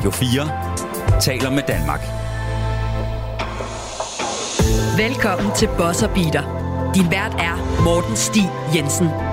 Radio 4 taler med Danmark. Velkommen til Bosser Beater. Din vært er Morten Stig Jensen.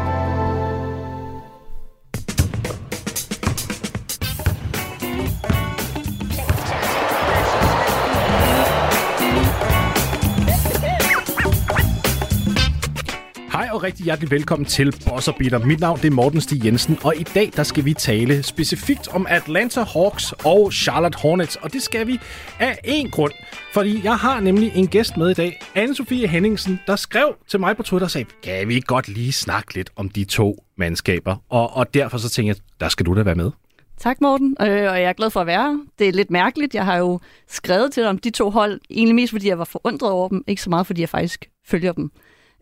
Hjertelig velkommen til Bosser Beater. Mit navn det er Morten Stig Jensen, og i dag der skal vi tale specifikt om Atlanta Hawks og Charlotte Hornets. Og det skal vi af én grund, fordi jeg har nemlig en gæst med i dag, Anne-Sophie Henningsen, der skrev til mig på Twitter og sagde, kan vi ikke godt lige snakke lidt om de to mandskaber? Og, og derfor så tænkte jeg, der skal du da være med. Tak, Morten, øh, og jeg er glad for at være her. Det er lidt mærkeligt. Jeg har jo skrevet til dig om de to hold, egentlig mest fordi jeg var forundret over dem, ikke så meget fordi jeg faktisk følger dem.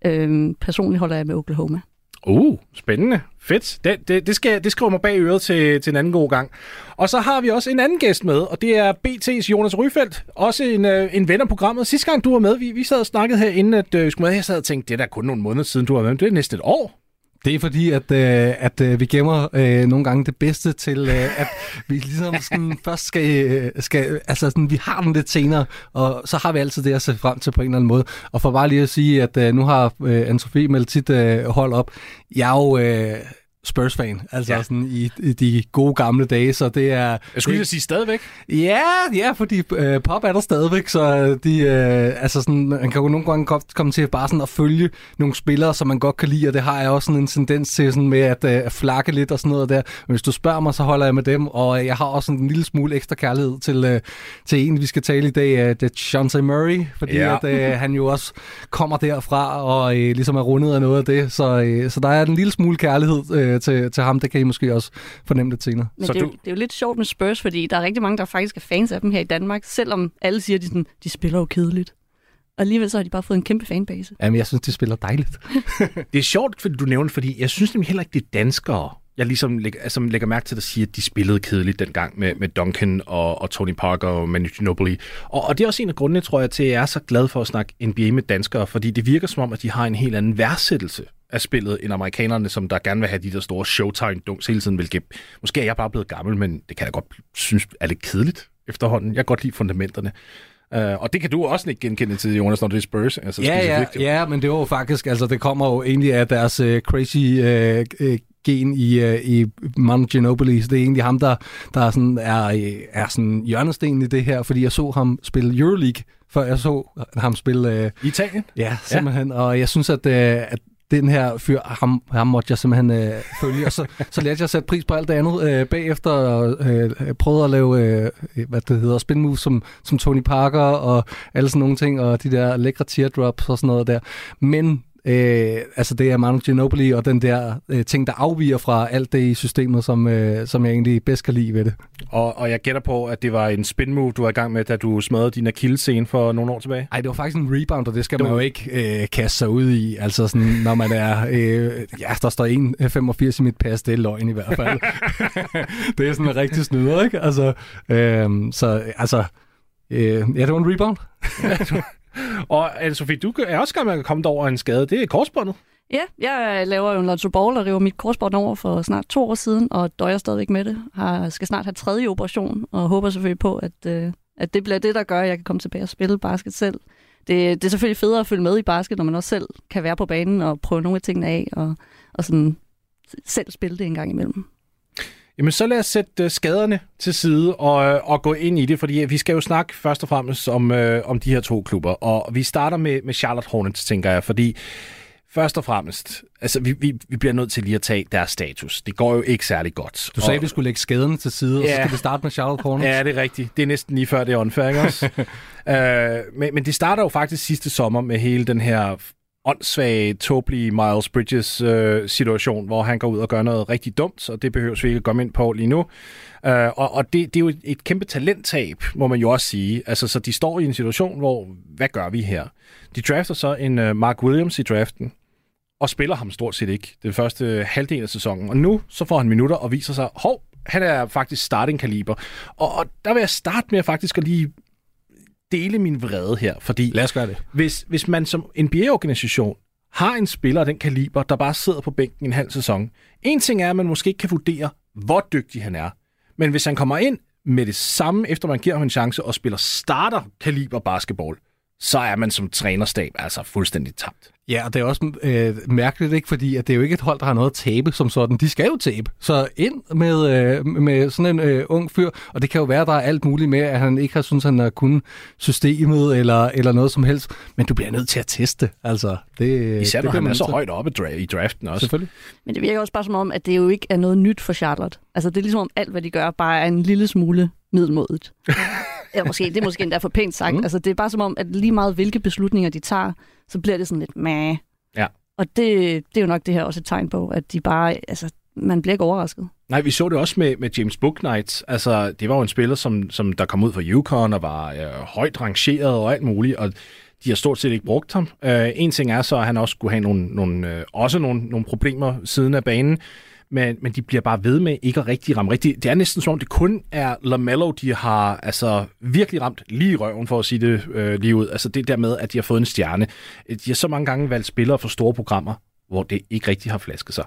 Øh, personligt holder jeg med Oklahoma. Uh, spændende. Fedt. Det, det, det, skal, det skriver mig bag øret til, til en anden god gang. Og så har vi også en anden gæst med, og det er BT's Jonas Ryfeldt. Også en, øh, en ven af programmet. Sidste gang du var med, vi, vi sad og snakkede her, inden at øh, skulle. Jeg sad og tænkte, det er da kun nogle måneder siden, du var med. Det er næsten et år. Det er fordi, at, øh, at øh, vi gemmer øh, nogle gange det bedste til, øh, at vi ligesom sådan først skal, øh, skal, altså sådan, vi har den lidt senere, og så har vi altid det at se frem til på en eller anden måde. Og for bare lige at sige, at øh, nu har øh, Anne-Sophie meldt sit øh, hold op. Jeg er jo... Øh, Spurs-fan, altså ja. sådan i, i de gode gamle dage, så det er... Jeg skulle lige sige stadigvæk. Ja, ja, fordi øh, pop er der stadigvæk, så de, øh, altså sådan, man kan jo nogle gange godt komme til bare sådan at følge nogle spillere, som man godt kan lide, og det har jeg også sådan en tendens til sådan med at, øh, flakke lidt og sådan noget der. Men hvis du spørger mig, så holder jeg med dem, og jeg har også en lille smule ekstra kærlighed til, øh, til en, vi skal tale i dag, øh, det er Chauncey Murray, fordi ja. at, øh, han jo også kommer derfra og øh, ligesom er rundet af noget af det, så, øh, så der er en lille smule kærlighed øh, til, til ham. Det kan I måske også fornemme lidt senere. Men Så det, er du- jo, det er jo lidt sjovt med Spurs, fordi der er rigtig mange, der faktisk er fans af dem her i Danmark, selvom alle siger, at de, sådan, de spiller jo kedeligt. Og alligevel så har de bare fået en kæmpe fanbase. Jamen, jeg synes, de spiller dejligt. Det er sjovt, fordi du nævner, fordi jeg synes nemlig heller ikke, det er danskere, jeg ligesom lægger, altså, lægger mærke til, at sige, at de spillede kedeligt dengang med, med Duncan og, og Tony Parker og Manu Ginobili. Og, og det er også en af grundene, tror jeg, til, at jeg er så glad for at snakke NBA med danskere, fordi det virker som om, at de har en helt anden værdsættelse af spillet end amerikanerne, som der gerne vil have de der store showtime-dunks hele tiden vil gemme. Måske er jeg bare blevet gammel, men det kan jeg godt synes er lidt kedeligt efterhånden. Jeg kan godt lide fundamenterne. Uh, og det kan du også ikke genkende til, Jonas, når det er Spurs. Altså, Ja, ja, ja, men det var jo faktisk, altså det kommer jo egentlig af deres uh, crazy uh, uh, gen i, uh, i Manu Ginobili, så det er egentlig ham, der, der sådan er, er sådan hjørnestenen i det her, fordi jeg så ham spille Euroleague, før jeg så ham spille, uh, Italien? ja, simpelthen, ja. og jeg synes, at, uh, at den her fyr, ham, ham måtte jeg simpelthen øh, følge, og så, så lærte jeg at sætte pris på alt det andet øh, bagefter, og øh, prøvede at lave, øh, hvad det hedder, spin moves som, som Tony Parker, og alle sådan nogle ting, og de der lækre teardrops og sådan noget der. Men Øh, altså det er Manu Ginobili og den der øh, ting, der afviger fra alt det i systemet, som, øh, som jeg egentlig bedst kan lide ved det. Og, og jeg gætter på, at det var en spin move, du var i gang med, da du smadrede din akillescene for nogle år tilbage. Ej, det var faktisk en rebound, og det skal Det man var- jo ikke øh, kaste sig ud i. Altså sådan, når man er... Øh, ja, der står 1,85 i mit pas, det er løgn i hvert fald. det er sådan en rigtig snyder, ikke? Altså, øh, så altså... Øh, ja, det var en rebound. Og anne Sofie, du er også gammel med at komme over en skade. Det er korsbåndet. Ja, jeg laver jo en lotto ball og river mit korsbånd over for snart to år siden, og døjer stadigvæk med det. Har, skal snart have tredje operation, og håber selvfølgelig på, at, øh, at det bliver det, der gør, at jeg kan komme tilbage og spille basket selv. Det, det er selvfølgelig federe at følge med i basket, når man også selv kan være på banen og prøve nogle af tingene af, og, og sådan selv spille det en gang imellem. Jamen, så lad os sætte øh, skaderne til side og, øh, og gå ind i det, fordi vi skal jo snakke først og fremmest om, øh, om de her to klubber. Og vi starter med, med Charlotte Hornets, tænker jeg, fordi først og fremmest, altså vi, vi, vi bliver nødt til lige at tage deres status. Det går jo ikke særlig godt. Du sagde, og, at vi skulle lægge skaderne til side, og så Ja. skal vi starte med Charlotte Hornets. Ja, det er rigtigt. Det er næsten lige før det er unfair, ikke også? øh, men, men det starter jo faktisk sidste sommer med hele den her åndssvage, tåbelige Miles Bridges øh, situation, hvor han går ud og gør noget rigtig dumt, og det behøver vi ikke at komme ind på lige nu. Øh, og og det, det er jo et, et kæmpe talenttab, må man jo også sige. Altså, så de står i en situation, hvor, hvad gør vi her? De drafter så en øh, Mark Williams i draften, og spiller ham stort set ikke den første øh, halvdel af sæsonen. Og nu så får han minutter og viser sig, hov, han er faktisk starting kaliber. Og, og der vil jeg starte med faktisk at lige dele min vrede her, fordi Lad os gøre det. hvis, hvis man som NBA-organisation har en spiller af den kaliber, der bare sidder på bænken en halv sæson. En ting er, at man måske ikke kan vurdere, hvor dygtig han er. Men hvis han kommer ind med det samme, efter man giver ham en chance og spiller starter kaliber basketball, så er man som trænerstab altså fuldstændig tabt. Ja, og det er også øh, mærkeligt, ikke? fordi at det er jo ikke et hold, der har noget at tabe som sådan. De skal jo tabe. Så ind med, øh, med sådan en øh, ung fyr, og det kan jo være, at der er alt muligt med, at han ikke har synes, han har kunnet systemet eller, eller noget som helst. Men du bliver nødt til at teste. Altså, det, Især det når han er så til. højt oppe dra- i draften også. Selvfølgelig. Men det virker også bare som om, at det jo ikke er noget nyt for Charlotte. Altså det er ligesom om alt, hvad de gør, bare er en lille smule middelmodigt. Eller måske, det er måske endda for pænt sagt. Mm. Altså det er bare som om, at lige meget hvilke beslutninger de tager, så bliver det sådan lidt meh. Ja. Og det, det er jo nok det her også et tegn på, at de bare, altså man bliver ikke overrasket. Nej, vi så det også med, med James Booknight. Altså, det var jo en spiller, som, som der kom ud fra Yukon og var øh, højt rangeret og alt muligt, og de har stort set ikke brugt ham. Øh, en ting er så, at han også skulle have nogle, nogle, øh, også nogle, nogle problemer siden af banen, men, men de bliver bare ved med ikke at rigtig ramme rigtigt. Det er næsten som om, det kun er LaMelo, de har altså virkelig ramt lige i røven, for at sige det øh, lige ud. Altså det der med, at de har fået en stjerne. De har så mange gange valgt spillere for store programmer, hvor det ikke rigtig har flasket sig.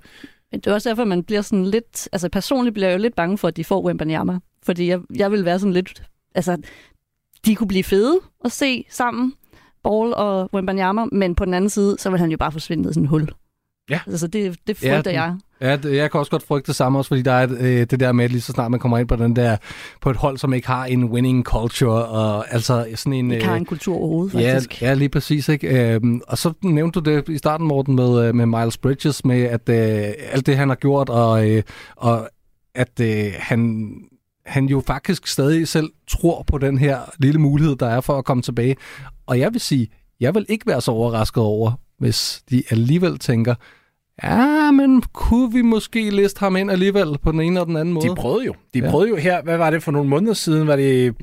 Men det er også derfor, man bliver sådan lidt... Altså personligt bliver jeg jo lidt bange for, at de får Wembanyama. Fordi jeg, jeg vil være sådan lidt... Altså, de kunne blive fede at se sammen, Ball og Wembanyama, men på den anden side, så vil han jo bare forsvinde i sådan et hul. Ja. Altså, det, det Ja, frygter den- jeg. Ja, det- jeg kan også godt frygte det samme, også fordi der er øh, det der med, at lige så snart man kommer ind på den der, på et hold, som ikke har en winning culture, og altså sådan en... Ikke har øh, en kultur overhovedet, Ja, faktisk. ja, lige præcis. Ikke? Øhm, og så nævnte du det i starten, Morten, med, øh, med Miles Bridges, med at øh, alt det, han har gjort, og, øh, og at øh, han, han jo faktisk stadig selv tror på den her lille mulighed, der er for at komme tilbage. Og jeg vil sige, jeg vil ikke være så overrasket over, hvis de alligevel tænker, ja, men kunne vi måske liste ham ind alligevel på den ene og den anden måde? De prøvede jo. De Ja. ja. prøvede jo her, hvad var det for nogle måneder siden, var det,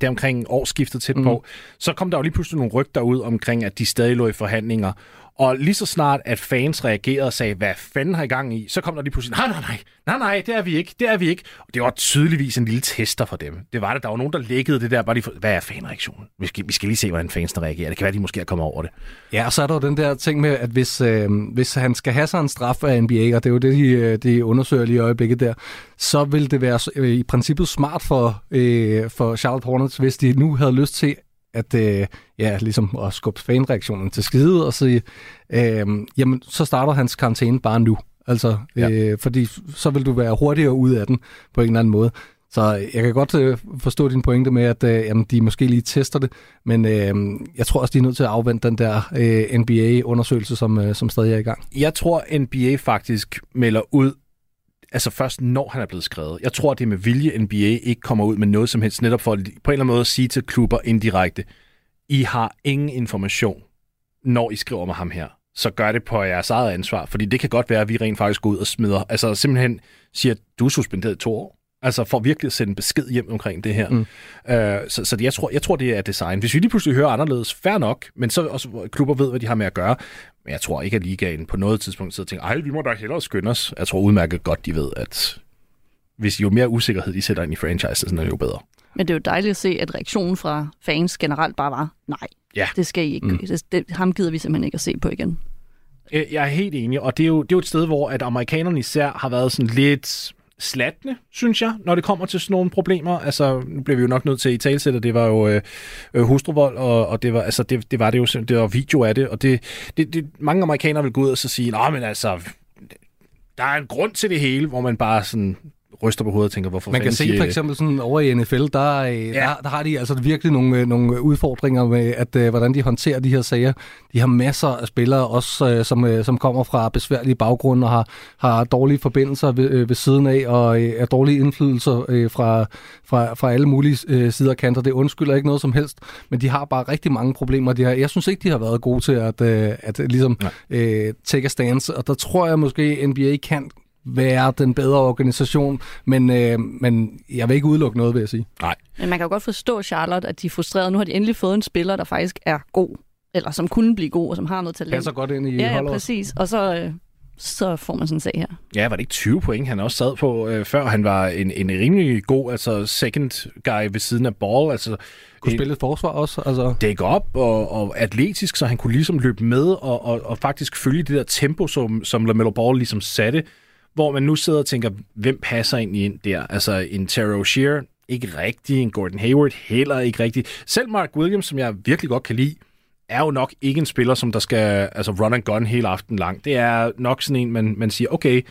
det omkring årsskiftet tæt Mm. på, så kom der jo lige pludselig nogle rygter ud omkring, at de stadig lå i forhandlinger. Og lige så snart, at fans reagerede og sagde, hvad fanden har I gang i, så kom der lige pludselig, nej, nej, nej, nej, nej, det er vi ikke, det er vi ikke. Og det var tydeligvis en lille tester for dem. Det var det, der var nogen, der lækkede det der, bare lige for, hvad er fanreaktionen? Vi skal, vi skal lige se, hvordan fansene reagerer. Det kan være, de måske er kommet over det. Ja, og så er der jo den der ting med, at hvis, øh, hvis han skal have sig en straf af NBA, og det er jo det, de, øh, de undersøger lige i øjeblikket der, så vil det være øh, i princippet smart for, øh, for Charlotte Hornets, hvis de nu havde lyst til at øh, ja, ligesom at skubbe fanreaktionen til skide og sige, øh, jamen, så starter hans karantæne bare nu. Altså, Ja. øh, fordi så vil du være hurtigere ud af den på en eller anden måde. Så jeg kan godt øh, forstå din pointe med, at øh, jamen, de måske lige tester det, men øh, jeg tror også, de er nødt til at afvente den der øh, NBA-undersøgelse, som, øh, som stadig er i gang. Jeg tror, NBA faktisk melder ud, altså først når han er blevet skrevet. Jeg tror, det er med vilje, NBA ikke kommer ud med noget som helst, netop for at på en eller anden måde at sige til klubber indirekte, I har ingen information, når I skriver med ham her. Så gør det på jeres eget ansvar, fordi det kan godt være, at vi rent faktisk går ud og smider, altså simpelthen siger, at du er suspenderet i to år. Altså for virkelig at sende en besked hjem omkring det her. Mm. Øh, så så det, jeg, tror, jeg tror, det er design. Hvis vi lige pludselig hører anderledes, fair nok, men så også klubber ved, hvad de har med at gøre. Men jeg tror ikke, at ligaen på noget tidspunkt sidder og tænker, ej, vi må da hellere skynde os. Jeg tror udmærket godt, de ved, at hvis jo mere usikkerhed de sætter ind i franchise, så er det jo bedre. Men det er jo dejligt at se, at reaktionen fra fans generelt bare var, nej, Ja. det skal I ikke. Mm. Det, det, ham gider vi simpelthen ikke at se på igen. Jeg jeg er helt enig, og det er, jo, det er jo et sted, hvor at amerikanerne især har været sådan lidt slattende, synes jeg, når det kommer til sådan nogle problemer. Altså, nu bliver vi jo nok nødt til at i talsætte, det var jo øh, øh, hustruvold, og, og det, var, altså, det, det var det jo, det var video af det, og det, det, det mange amerikanere vil gå ud og så sige, nej, men altså, der er en grund til det hele, hvor man bare sådan ryster på hovedet og tænker, hvorfor Man kan se for eksempel sådan over i NFL, der, ja. der, der har de altså virkelig nogle, øh, nogle udfordringer med, at, øh, hvordan de håndterer de her sager. De har masser af spillere, også øh, som, øh, som kommer fra besværlige baggrunde og har, har dårlige forbindelser ved, øh, ved siden af, og øh, er dårlige indflydelser øh, fra, fra, fra alle mulige øh, sider og kanter. Det undskylder ikke noget som helst, men de har bare rigtig mange problemer. De har, jeg synes ikke, de har været gode til at, øh, at øh, ligesom, øh, take a stance, og der tror jeg måske, NBA kan være den bedre organisation, men, øh, men jeg vil ikke udelukke noget, vil jeg sige. Men man kan jo godt forstå, Charlotte, at de er frustrerede. Nu har de endelig fået en spiller, der faktisk er god, eller som kunne blive god, og som har noget talent. Passer godt ind i ja, ja, holdet. præcis. Og så, øh, så får man sådan en sag her. Ja, var det ikke 20 point, han også sad på øh, før? Han var en, en rimelig god altså second guy ved siden af ball. Altså, Kunne det- spille et forsvar også. Altså, dække op og, og atletisk, så han kunne ligesom løbe med og, og, og faktisk følge det der tempo, som, som LaMelo Ball ligesom satte, hvor man nu sidder og tænker, hvem passer egentlig ind der? Altså en Terry Rozier, ikke rigtig. En Gordon Hayward heller ikke rigtig. Selv Mark Williams, som jeg virkelig godt kan lide, er jo nok ikke en spiller, som der skal altså run and gun hele aften lang. Det er nok sådan en, man, man siger, okay,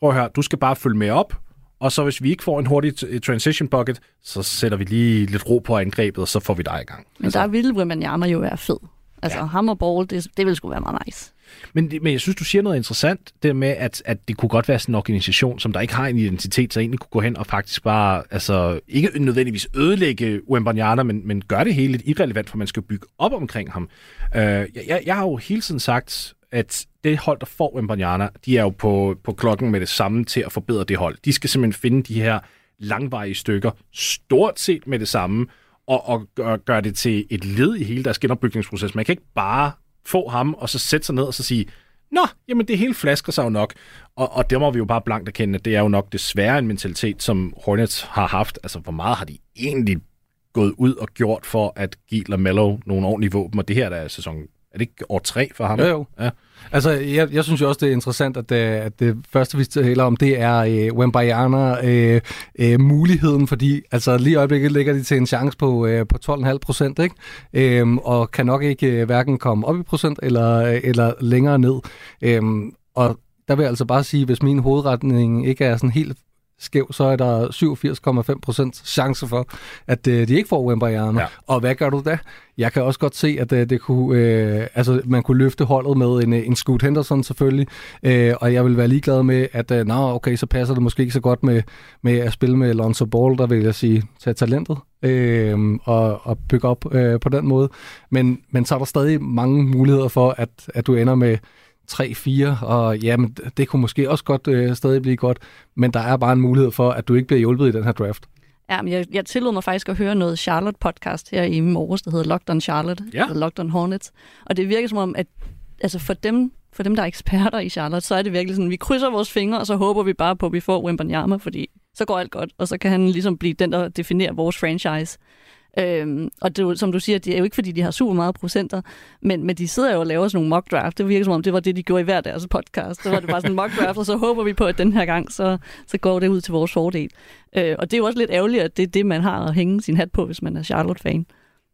prøv at høre, du skal bare følge med op, og så hvis vi ikke får en hurtig transition bucket, så sætter vi lige lidt ro på angrebet, og så får vi dig i gang. Men altså. der ville Wembanyama jo være fed. Altså ja. ham og Ball, det, det ville sgu være meget nice. Men, men jeg synes, du siger noget interessant, det med, at, at det kunne godt være sådan en organisation, som der ikke har en identitet, så egentlig kunne gå hen og faktisk bare, altså ikke nødvendigvis ødelægge Wembanyama, men, men gøre det hele lidt irrelevant, for man skal bygge op omkring ham. Uh, jeg, jeg har jo hele tiden sagt, at det hold, der får Wembanyama, de er jo på, på klokken med det samme til at forbedre det hold. De skal simpelthen finde de her langvarige stykker, stort set med det samme, og, og gøre gør det til et led i hele deres genopbygningsproces. Man kan ikke bare få ham, og så sætte sig ned og så sige, Nå, jamen det hele flasker sig jo nok. Og, og det må vi jo bare blankt erkende, at det er jo nok desværre en mentalitet, som Hornets har haft. Altså, hvor meget har de egentlig gået ud og gjort for at give LaMelo nogle ordentlige våben? Og det her der er sæson er det ikke år tre for ham? Jo, jo. Ja. Altså, jeg, jeg synes jo også, det er interessant, at, øh, at det første, vi taler om, det er øh, Wembayana øh, øh, muligheden, fordi altså, lige i øjeblikket ligger de til en chance på, øh, på 12,5 procent, ikke? Øh, og kan nok ikke øh, hverken komme op i procent eller, øh, eller længere ned. Øh, og der vil jeg altså bare sige, hvis min hovedretning ikke er sådan helt skæv, så er der 87,5 procent chance for, at øh, de ikke får Wembanyama. Ja. Og hvad gør du da? Jeg kan også godt se, at øh, det kunne, øh, altså, man kunne løfte holdet med en, øh, en Scoot Henderson selvfølgelig, øh, og jeg vil være ligeglad med, at øh, nå, okay, så passer det måske ikke så godt med, med at spille med Lonzo Ball, der vil jeg sige, tage talentet øh, og, og bygge op øh, på den måde. Men, men så er der stadig mange muligheder for, at, at du ender med 3-4, og jamen, det kunne måske også godt øh, stadig blive godt, men der er bare en mulighed for, at du ikke bliver hjulpet i den her draft. Ja, men jeg, jeg tillod mig faktisk at høre noget Charlotte-podcast her i morges, der hedder Locked on Charlotte, ja. eller Locked on Hornets, og det virker som om, at altså for dem, for dem, der er eksperter i Charlotte, så er det virkelig sådan, vi krydser vores fingre, og så håber vi bare på, at vi får Wimbanyama, fordi så går alt godt, og så kan han ligesom blive den, der definerer vores franchise. Øhm, og det, som du siger, det er jo ikke, fordi de har super meget procenter, men, men de sidder jo og laver sådan nogle mock draft. Det virker som om, det var det, de gjorde i hver deres podcast. Så var det bare sådan en mock draft, og så håber vi på, at den her gang, så, så går det ud til vores fordel. Øh, og det er jo også lidt ærgerligt, at det er det, man har at hænge sin hat på, hvis man er Charlotte-fan.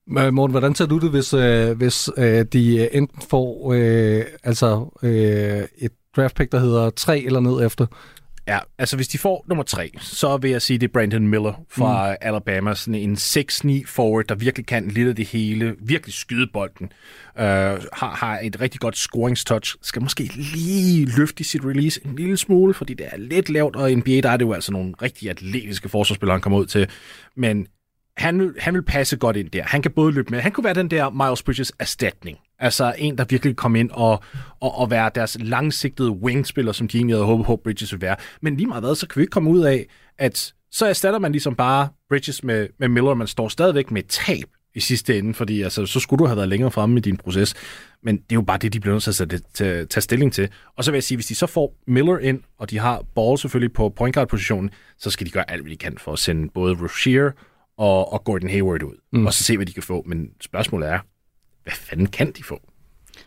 Morten, hvordan ser du det, hvis, øh, hvis øh, de øh, enten får øh, altså, øh, et draft pick, der hedder 3 eller ned efter, Ja, altså hvis de får nummer tre, så vil jeg sige, det er Brandon Miller fra mm. Alabama. Sådan en 6-9 forward, der virkelig kan lidt af det hele. Virkelig skyde bolden. Uh, har, har et rigtig godt scoringstouch. Skal måske lige løfte sit release en lille smule, fordi det er lidt lavt, og i NBA der er det jo altså nogle rigtig atletiske forsvarsspillere, han kommer ud til. Men han han vil passe godt ind der. Han kan både løbe med. Han kunne være den der Miles Bridges erstatning. Altså en, der virkelig kom ind og, og, og være deres langsigtede wingspiller, som de egentlig havde håbet på, Bridges ville være. Men lige meget hvad, så kan vi ikke komme ud af, at så erstatter man ligesom bare Bridges med, med Miller, man står stadigvæk med tab i sidste ende, fordi altså, så skulle du have været længere fremme i din proces. Men det er jo bare det, de bliver nødt til at tage, tage stilling til. Og så vil jeg sige, hvis de så får Miller ind, og de har Ball selvfølgelig på point guard positionen, så skal de gøre alt, hvad de kan for at sende både Rozier og, og Gordon Hayward ud, mm. og så se, hvad de kan få. Men spørgsmålet er, hvad fanden kan de få?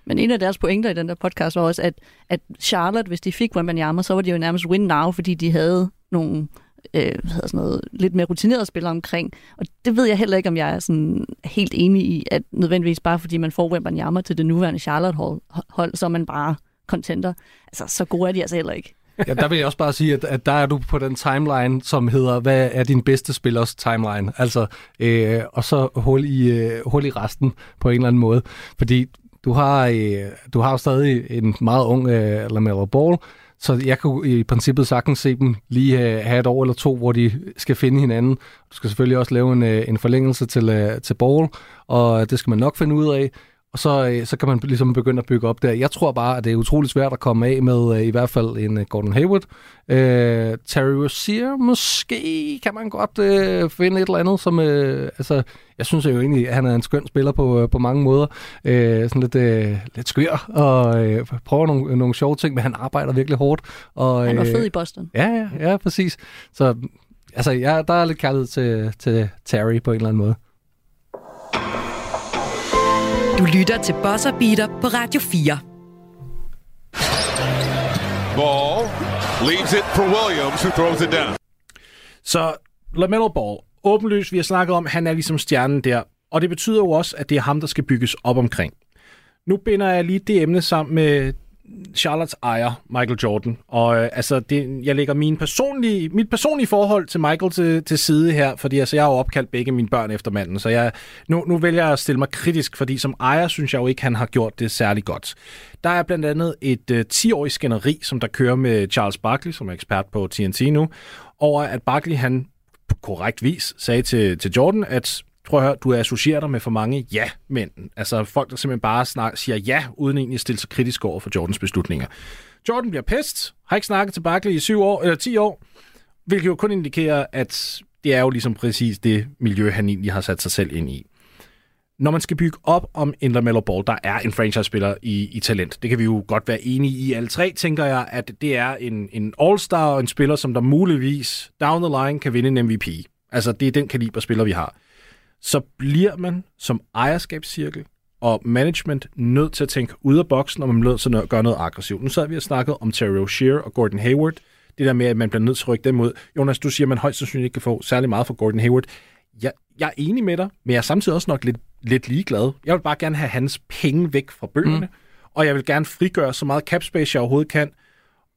Men en af deres pointer i den der podcast var også, at, at Charlotte, hvis de fik Wembanyama, så var de jo nærmest win now, fordi de havde nogle øh, hvad hedder sådan noget, lidt mere rutinerede spillere omkring. Og det ved jeg heller ikke, om jeg er sådan helt enig i, at nødvendigvis bare fordi man får Wembanyama til det nuværende Charlotte-hold, hold, så er man bare contenter. Altså, så gode er de altså heller ikke ja, der vil jeg også bare sige, at, at der er du på den timeline, som hedder, hvad er din bedste spillers timeline? Altså, øh, og så hul i, øh, hul i resten på en eller anden måde. Fordi du har, øh, du har jo stadig en meget ung øh, Lamelo Ball, så jeg kan i princippet sagtens se dem lige øh, have et år eller to, hvor de skal finde hinanden. Du skal selvfølgelig også lave en, øh, en forlængelse til, øh, til Ball, og det skal man nok finde ud af og så, øh, så kan man ligesom begynde at bygge op der. Jeg tror bare, at det er utrolig svært at komme af med øh, i hvert fald en øh, Gordon Hayward. Øh, Terry Rozier, måske kan man godt øh, finde et eller andet, som... Øh, altså, jeg synes jo egentlig, at han er en skøn spiller på, på mange måder. Øh, sådan lidt, øh, lidt skør og øh, prøver nogle, nogle sjove ting, men han arbejder virkelig hårdt. Og, han var fed i Boston. Ja, ja, ja, præcis. Så altså, ja, der er lidt kærlighed til, til Terry på en eller anden måde. Du lytter til Bosser Beater på Radio 4. Ball leaves it for Williams, who throws it down. Så LaMelo Ball, åbenlyst, vi har snakket om, han er ligesom stjernen der. Og det betyder jo også, at det er ham, der skal bygges op omkring. Nu binder jeg lige det emne sammen med Charlottes ejer, Michael Jordan. Og øh, altså, det, jeg lægger min personlige, mit personlige forhold til Michael til, til side her, fordi altså, jeg har jo opkaldt begge mine børn efter manden, så jeg, nu, nu vælger jeg at stille mig kritisk, fordi som ejer synes jeg jo ikke, han har gjort det særlig godt. Der er blandt andet et øh, 10-årigt skænderi, som der kører med Charles Barkley, som er ekspert på TNT nu, over at Barkley han på korrekt vis sagde til, til Jordan, at prøv at høre, du associerer dig med for mange ja-mænd. Altså folk, der simpelthen bare snak, siger ja, uden egentlig at stille sig kritisk over for Jordans beslutninger. Jordan bliver pest, har ikke snakket til Barkley i 7 år, eller 10 år, hvilket jo kun indikerer, at det er jo ligesom præcis det miljø, han egentlig har sat sig selv ind i. Når man skal bygge op om en LaMelo Ball, der er en franchise-spiller i, i talent, det kan vi jo godt være enige i alle tre, tænker jeg, at det er en, en all-star og en spiller, som der muligvis down the line kan vinde en MVP. Altså, det er den kaliber spiller, vi har så bliver man som ejerskabscirkel og management nødt til at tænke ud af boksen, og man er nødt til at gøre noget aggressivt. Nu sad vi og snakket om Terry Rozier og Gordon Hayward. Det der med, at man bliver nødt til at rykke dem ud. Jonas, du siger, at man højst sandsynligt ikke kan få særlig meget fra Gordon Hayward. Jeg, jeg er enig med dig, men jeg er samtidig også nok lidt, lidt ligeglad. Jeg vil bare gerne have hans penge væk fra bøgerne, mm. og jeg vil gerne frigøre så meget cap space, jeg overhovedet kan,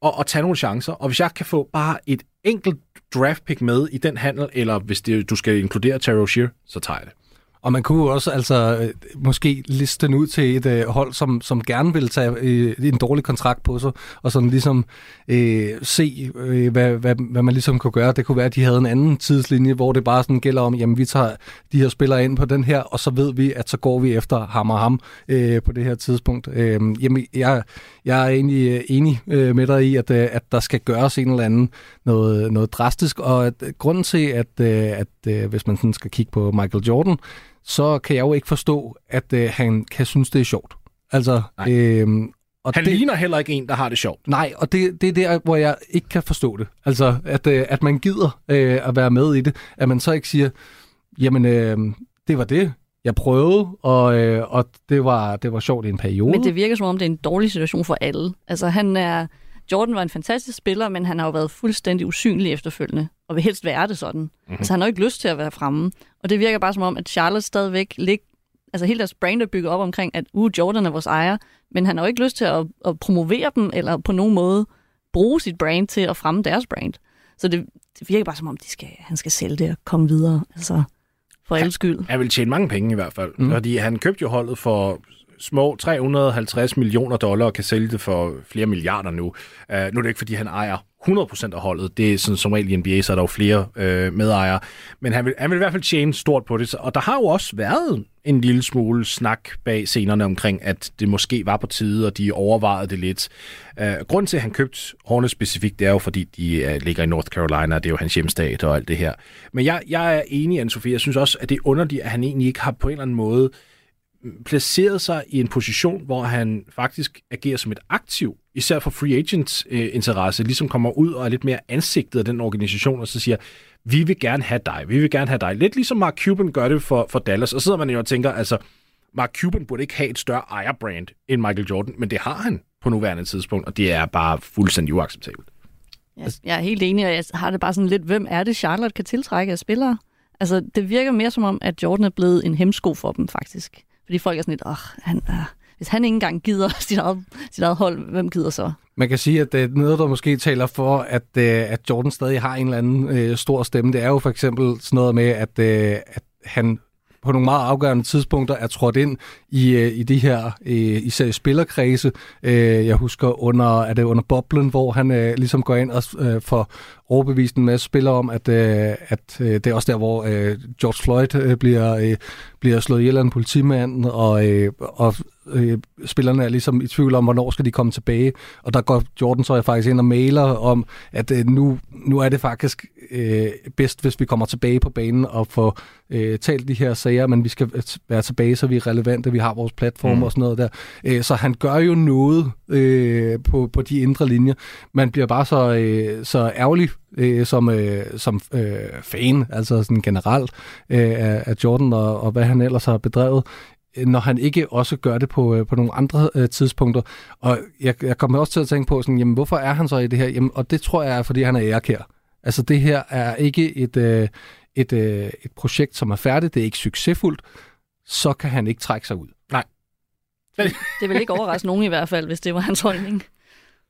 og, og tage nogle chancer. Og hvis jeg kan få bare et enkelt draft pick med i den handel, eller hvis det, du skal inkludere Terry Rozier, så tager jeg det. Og man kunne også altså øh, måske liste den ud til et øh, hold, som, som gerne vil tage øh, en dårlig kontrakt på sig, og sådan ligesom øh, se, øh, hvad, hvad, hvad man ligesom kunne gøre. Det kunne være, at de havde en anden tidslinje, hvor det bare sådan gælder om, jamen vi tager de her spillere ind på den her, og så ved vi, at så går vi efter ham og ham øh, på det her tidspunkt. Øh, jamen, jeg, jeg er egentlig øh, enig øh, med dig i, at, øh, at der skal gøres en eller anden noget, noget drastisk, og at, grunden til, at, at, at hvis man sådan skal kigge på Michael Jordan, så kan jeg jo ikke forstå, at øh, han kan synes, det er sjovt. Altså, øhm, og han det, ligner heller ikke en, der har det sjovt. Nej, og det, det er der, hvor jeg ikke kan forstå det. Altså, at, øh, at man gider øh, at være med i det. At man så ikke siger, jamen, øh, det var det. Jeg prøvede, og, øh, og det, var, det var sjovt i en periode. Men det virker som om, det er en dårlig situation for alle. Altså, han er... Jordan var en fantastisk spiller, men han har jo været fuldstændig usynlig efterfølgende, og vil helst være det sådan. Mm-hmm. Altså, han har ikke lyst til at være fremme. Og det virker bare som om, at Charlotte stadigvæk lig, altså hele deres brand er bygget op omkring, at uh, Jordan er vores ejer, men han har jo ikke lyst til at, at promovere dem, eller på nogen måde bruge sit brand til at fremme deres brand. Så det, det virker bare som om, de skal, han skal sælge det og komme videre. Altså, for alle skyld. Han vil tjene mange penge i hvert fald. Mm. Fordi han købte jo holdet for små 350 millioner dollar og kan sælge det for flere milliarder nu. Uh, nu er det ikke, fordi han ejer 100% af holdet. Det er sådan, som regel i NBA, så er der jo flere øh, medejere. Men han vil, han vil i hvert fald tjene stort på det. Og der har jo også været en lille smule snak bag scenerne omkring, at det måske var på tide, og de overvejede det lidt. Øh, grunden til, at han købte Hornets specifikt, det er jo, fordi de øh, ligger i North Carolina, og det er jo hans hjemstat og alt det her. Men jeg, jeg er enig, anne Sofie. Jeg synes også, at det er underligt, at han egentlig ikke har på en eller anden måde placeret sig i en position, hvor han faktisk agerer som et aktiv, især for free agents øh, interesse, ligesom kommer ud og er lidt mere ansigtet af den organisation, og så siger, vi vil gerne have dig, vi vil gerne have dig. Lidt ligesom Mark Cuban gør det for, for Dallas, og så sidder man jo og tænker, altså, Mark Cuban burde ikke have et større ejerbrand end Michael Jordan, men det har han på nuværende tidspunkt, og det er bare fuldstændig uacceptabelt. Ja, jeg er helt enig, og jeg har det bare sådan lidt, hvem er det, Charlotte kan tiltrække af spillere? Altså, det virker mere som om, at Jordan er blevet en hemsko for dem, faktisk. Fordi folk er sådan lidt, åh, han, øh, hvis han ikke engang gider sit eget, sit eget hold, hvem gider så? Man kan sige, at det er noget, der måske taler for, at, øh, at Jordan stadig har en eller anden øh, stor stemme. Det er jo for eksempel sådan noget med, at, øh, at han på nogle meget afgørende tidspunkter er trådt ind i, øh, i de her øh, især spillerkredse. Øh, jeg husker under, er det under boblen, hvor han øh, ligesom går ind og øh, får overbevist en masse spillere om, at, øh, at øh, det er også der, hvor øh, George Floyd øh, bliver, øh, bliver slået ihjel af en politimand, og, øh, og øh, spillerne er ligesom i tvivl om, hvornår skal de komme tilbage. Og der går Jordan så jeg faktisk ind og mailer om, at øh, nu, nu er det faktisk øh, bedst, hvis vi kommer tilbage på banen og får øh, talt de her sager, men vi skal øh, være tilbage, så vi er relevante, vi har vores platform mm. og sådan noget der. Øh, så han gør jo noget øh, på, på de indre linjer. Man bliver bare så, øh, så ærgerlig øh, som, øh, som øh, fan, altså sådan generelt øh, af, Jordan og, og hvad han ellers har bedrevet når han ikke også gør det på, øh, på nogle andre øh, tidspunkter. Og jeg, jeg kommer også til at tænke på, sådan, jamen, hvorfor er han så i det her? Jamen, og det tror jeg er, fordi han er ærekær. Altså det her er ikke et, øh, et, øh, et projekt, som er færdigt, det er ikke succesfuldt, så kan han ikke trække sig ud. Det vil ikke overraske nogen i hvert fald, hvis det var hans holdning.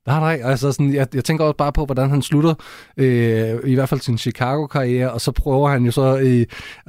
Nej, nej, altså sådan, jeg, jeg tænker også bare på, hvordan han slutter, øh, i hvert fald sin Chicago-karriere, og så prøver han jo så øh,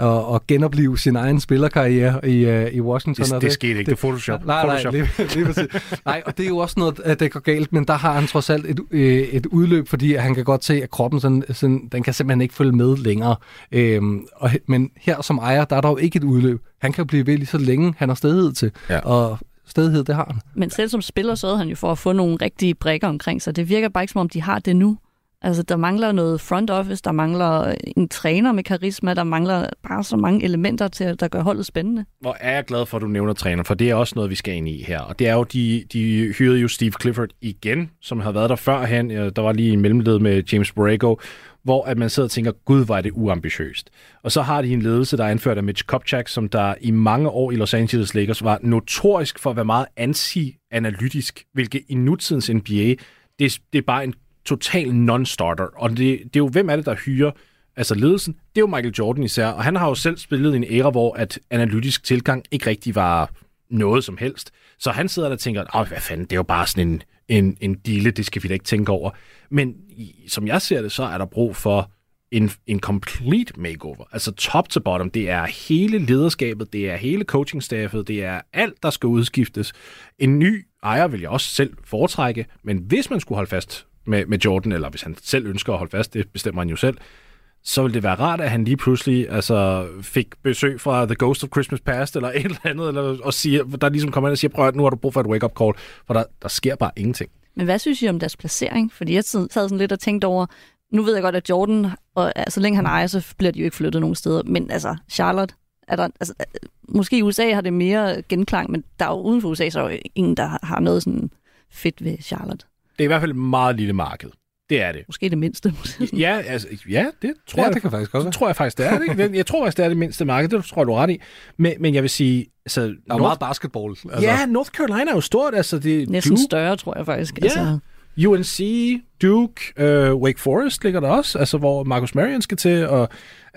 at, at genopleve sin egen spillerkarriere i, øh, i Washington. Det, og det skete ikke. Det er Photoshop. Nej, nej, Photoshop. lige, lige præcis. nej, og det er jo også noget, at det går galt, men der har han trods alt et, øh, et udløb, fordi han kan godt se, at kroppen sådan, sådan, den kan simpelthen ikke følge med længere. Øhm, og, men her som ejer, der er der jo ikke et udløb. Han kan blive ved lige så længe, han har stedighed til. Ja. Og stedighed, det har han. Men selv som spiller sørgede han jo for at få nogle rigtige brækker omkring sig. Det virker bare ikke, som om de har det nu. Altså, der mangler noget front office, der mangler en træner med karisma, der mangler bare så mange elementer til, der gør holdet spændende. Hvor er jeg glad for, at du nævner træner, for det er også noget, vi skal ind i her. Og det er jo, de, de hyrede jo Steve Clifford igen, som har været der førhen. Der var lige en mellemled med James Borrego, hvor at man sidder og tænker, gud, var det uambitiøst. Og så har de en ledelse, der er anført af Mitch Kupchak, som der i mange år i Los Angeles Lakers var notorisk for at være meget anti-analytisk, hvilket i nutidens NBA, det, det er bare en total non-starter. Og det, det er jo, hvem er det, der hyrer altså ledelsen, det er jo Michael Jordan især, og han har jo selv spillet i en æra, hvor at analytisk tilgang ikke rigtig var noget som helst. Så han sidder der og tænker, Åh, hvad fanden, det er jo bare sådan en, en, en dille, det skal vi da ikke tænke over. Men i- som jeg ser det, så er der brug for en, en complete makeover. Altså top to bottom. Det er hele lederskabet, det er hele coachingstaffet, det er alt, der skal udskiftes. En ny ejer vil jeg også selv foretrække, men hvis man skulle holde fast med, med Jordan, eller hvis han selv ønsker at holde fast, det bestemmer han jo selv, så ville det være rart, at han lige pludselig altså, fik besøg fra The Ghost of Christmas Past, eller et eller andet, eller, og siger, der ligesom kommer ind og siger, prøv at nu har du brug for et wake-up call, for der, der sker bare ingenting. Men hvad synes I om deres placering? Fordi jeg sad sad sådan lidt og tænkte over, nu ved jeg godt, at Jordan, og altså, så længe han ejer, så bliver de jo ikke flyttet nogen steder. Men altså, Charlotte, er der, altså, øh, måske i USA har det mere genklang, men der er jo uden for USA, så er der jo ingen, der har noget sådan fedt ved Charlotte. Det er i hvert fald et meget lille marked. Det er det. Måske det mindste. måske. Ja, altså, ja det tror Ja, jeg. det kan faktisk godt være. det tror jeg faktisk, det er det. ikke? Jeg tror faktisk, det er det mindste marked. Det tror jeg, du er ret i. Men, men jeg vil sige... Altså, Der er North, meget basketball. Altså, Ja, North Carolina er jo stort. Altså, det er Næsten Duke, større, tror jeg faktisk. Ja. Altså, UNC, Duke, øh, Wake Forest ligger der også, altså hvor Marcus Marion skal til. Og,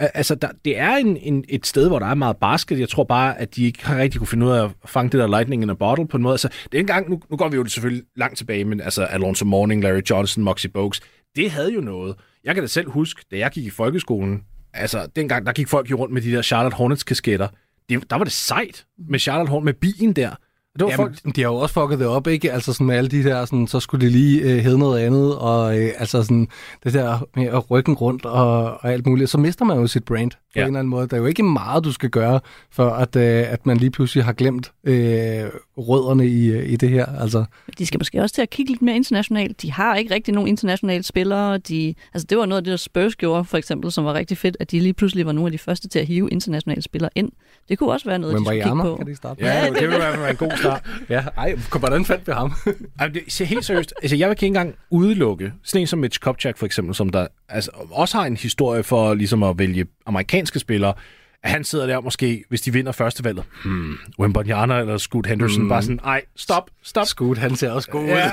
øh, altså, der, det er en, en, et sted, hvor der er meget basket. Jeg tror bare, at de ikke har rigtig kunne finde ud af at fange det der lightning in a bottle på en måde. Altså, det er engang, nu, nu går vi jo selvfølgelig langt tilbage, men altså Alonso Mourning, Larry Johnson, Moxie Bogues, det havde jo noget. Jeg kan da selv huske, da jeg gik i folkeskolen, altså dengang, der gik folk jo rundt med de der Charlotte Hornets-kasketter. Det, der var det sejt med Charlotte Hornet, med bien der. Det var Jamen, folk, de har jo også fucket det op, ikke? Altså sådan med alle de der, sådan, så skulle de lige øh, hedde noget andet, og øh, altså sådan det der med at ryggen rundt og, og alt muligt. Så mister man jo sit brand på Ja. en eller anden måde. Der er jo ikke meget, du skal gøre, for at, øh, at man lige pludselig har glemt øh, rødderne i, øh, i det her. Altså, de skal måske også til at kigge lidt mere internationalt. De har ikke rigtig nogen internationale spillere. De, altså det var noget af det, der Spurs gjorde, for eksempel, som var rigtig fedt, at de lige pludselig var nogle af de første til at hive internationale spillere ind. Det kunne også være noget, men de skulle kigge på. kan de starte ja, det, det ville være en god start. Ja, ej, hvordan fandt vi ham? Ej, det, se, helt seriøst, altså jeg vil ikke engang udelukke sådan en som Mitch Kupchak for eksempel, som der altså, også har en historie for ligesom at vælge amerikanske spillere, han sidder der måske, hvis de vinder førstevalget, hmm, Wembanyama eller Scoot Henderson, mm. bare sådan, ej, stop, stop. Scoot, han ser også god ud. Ja.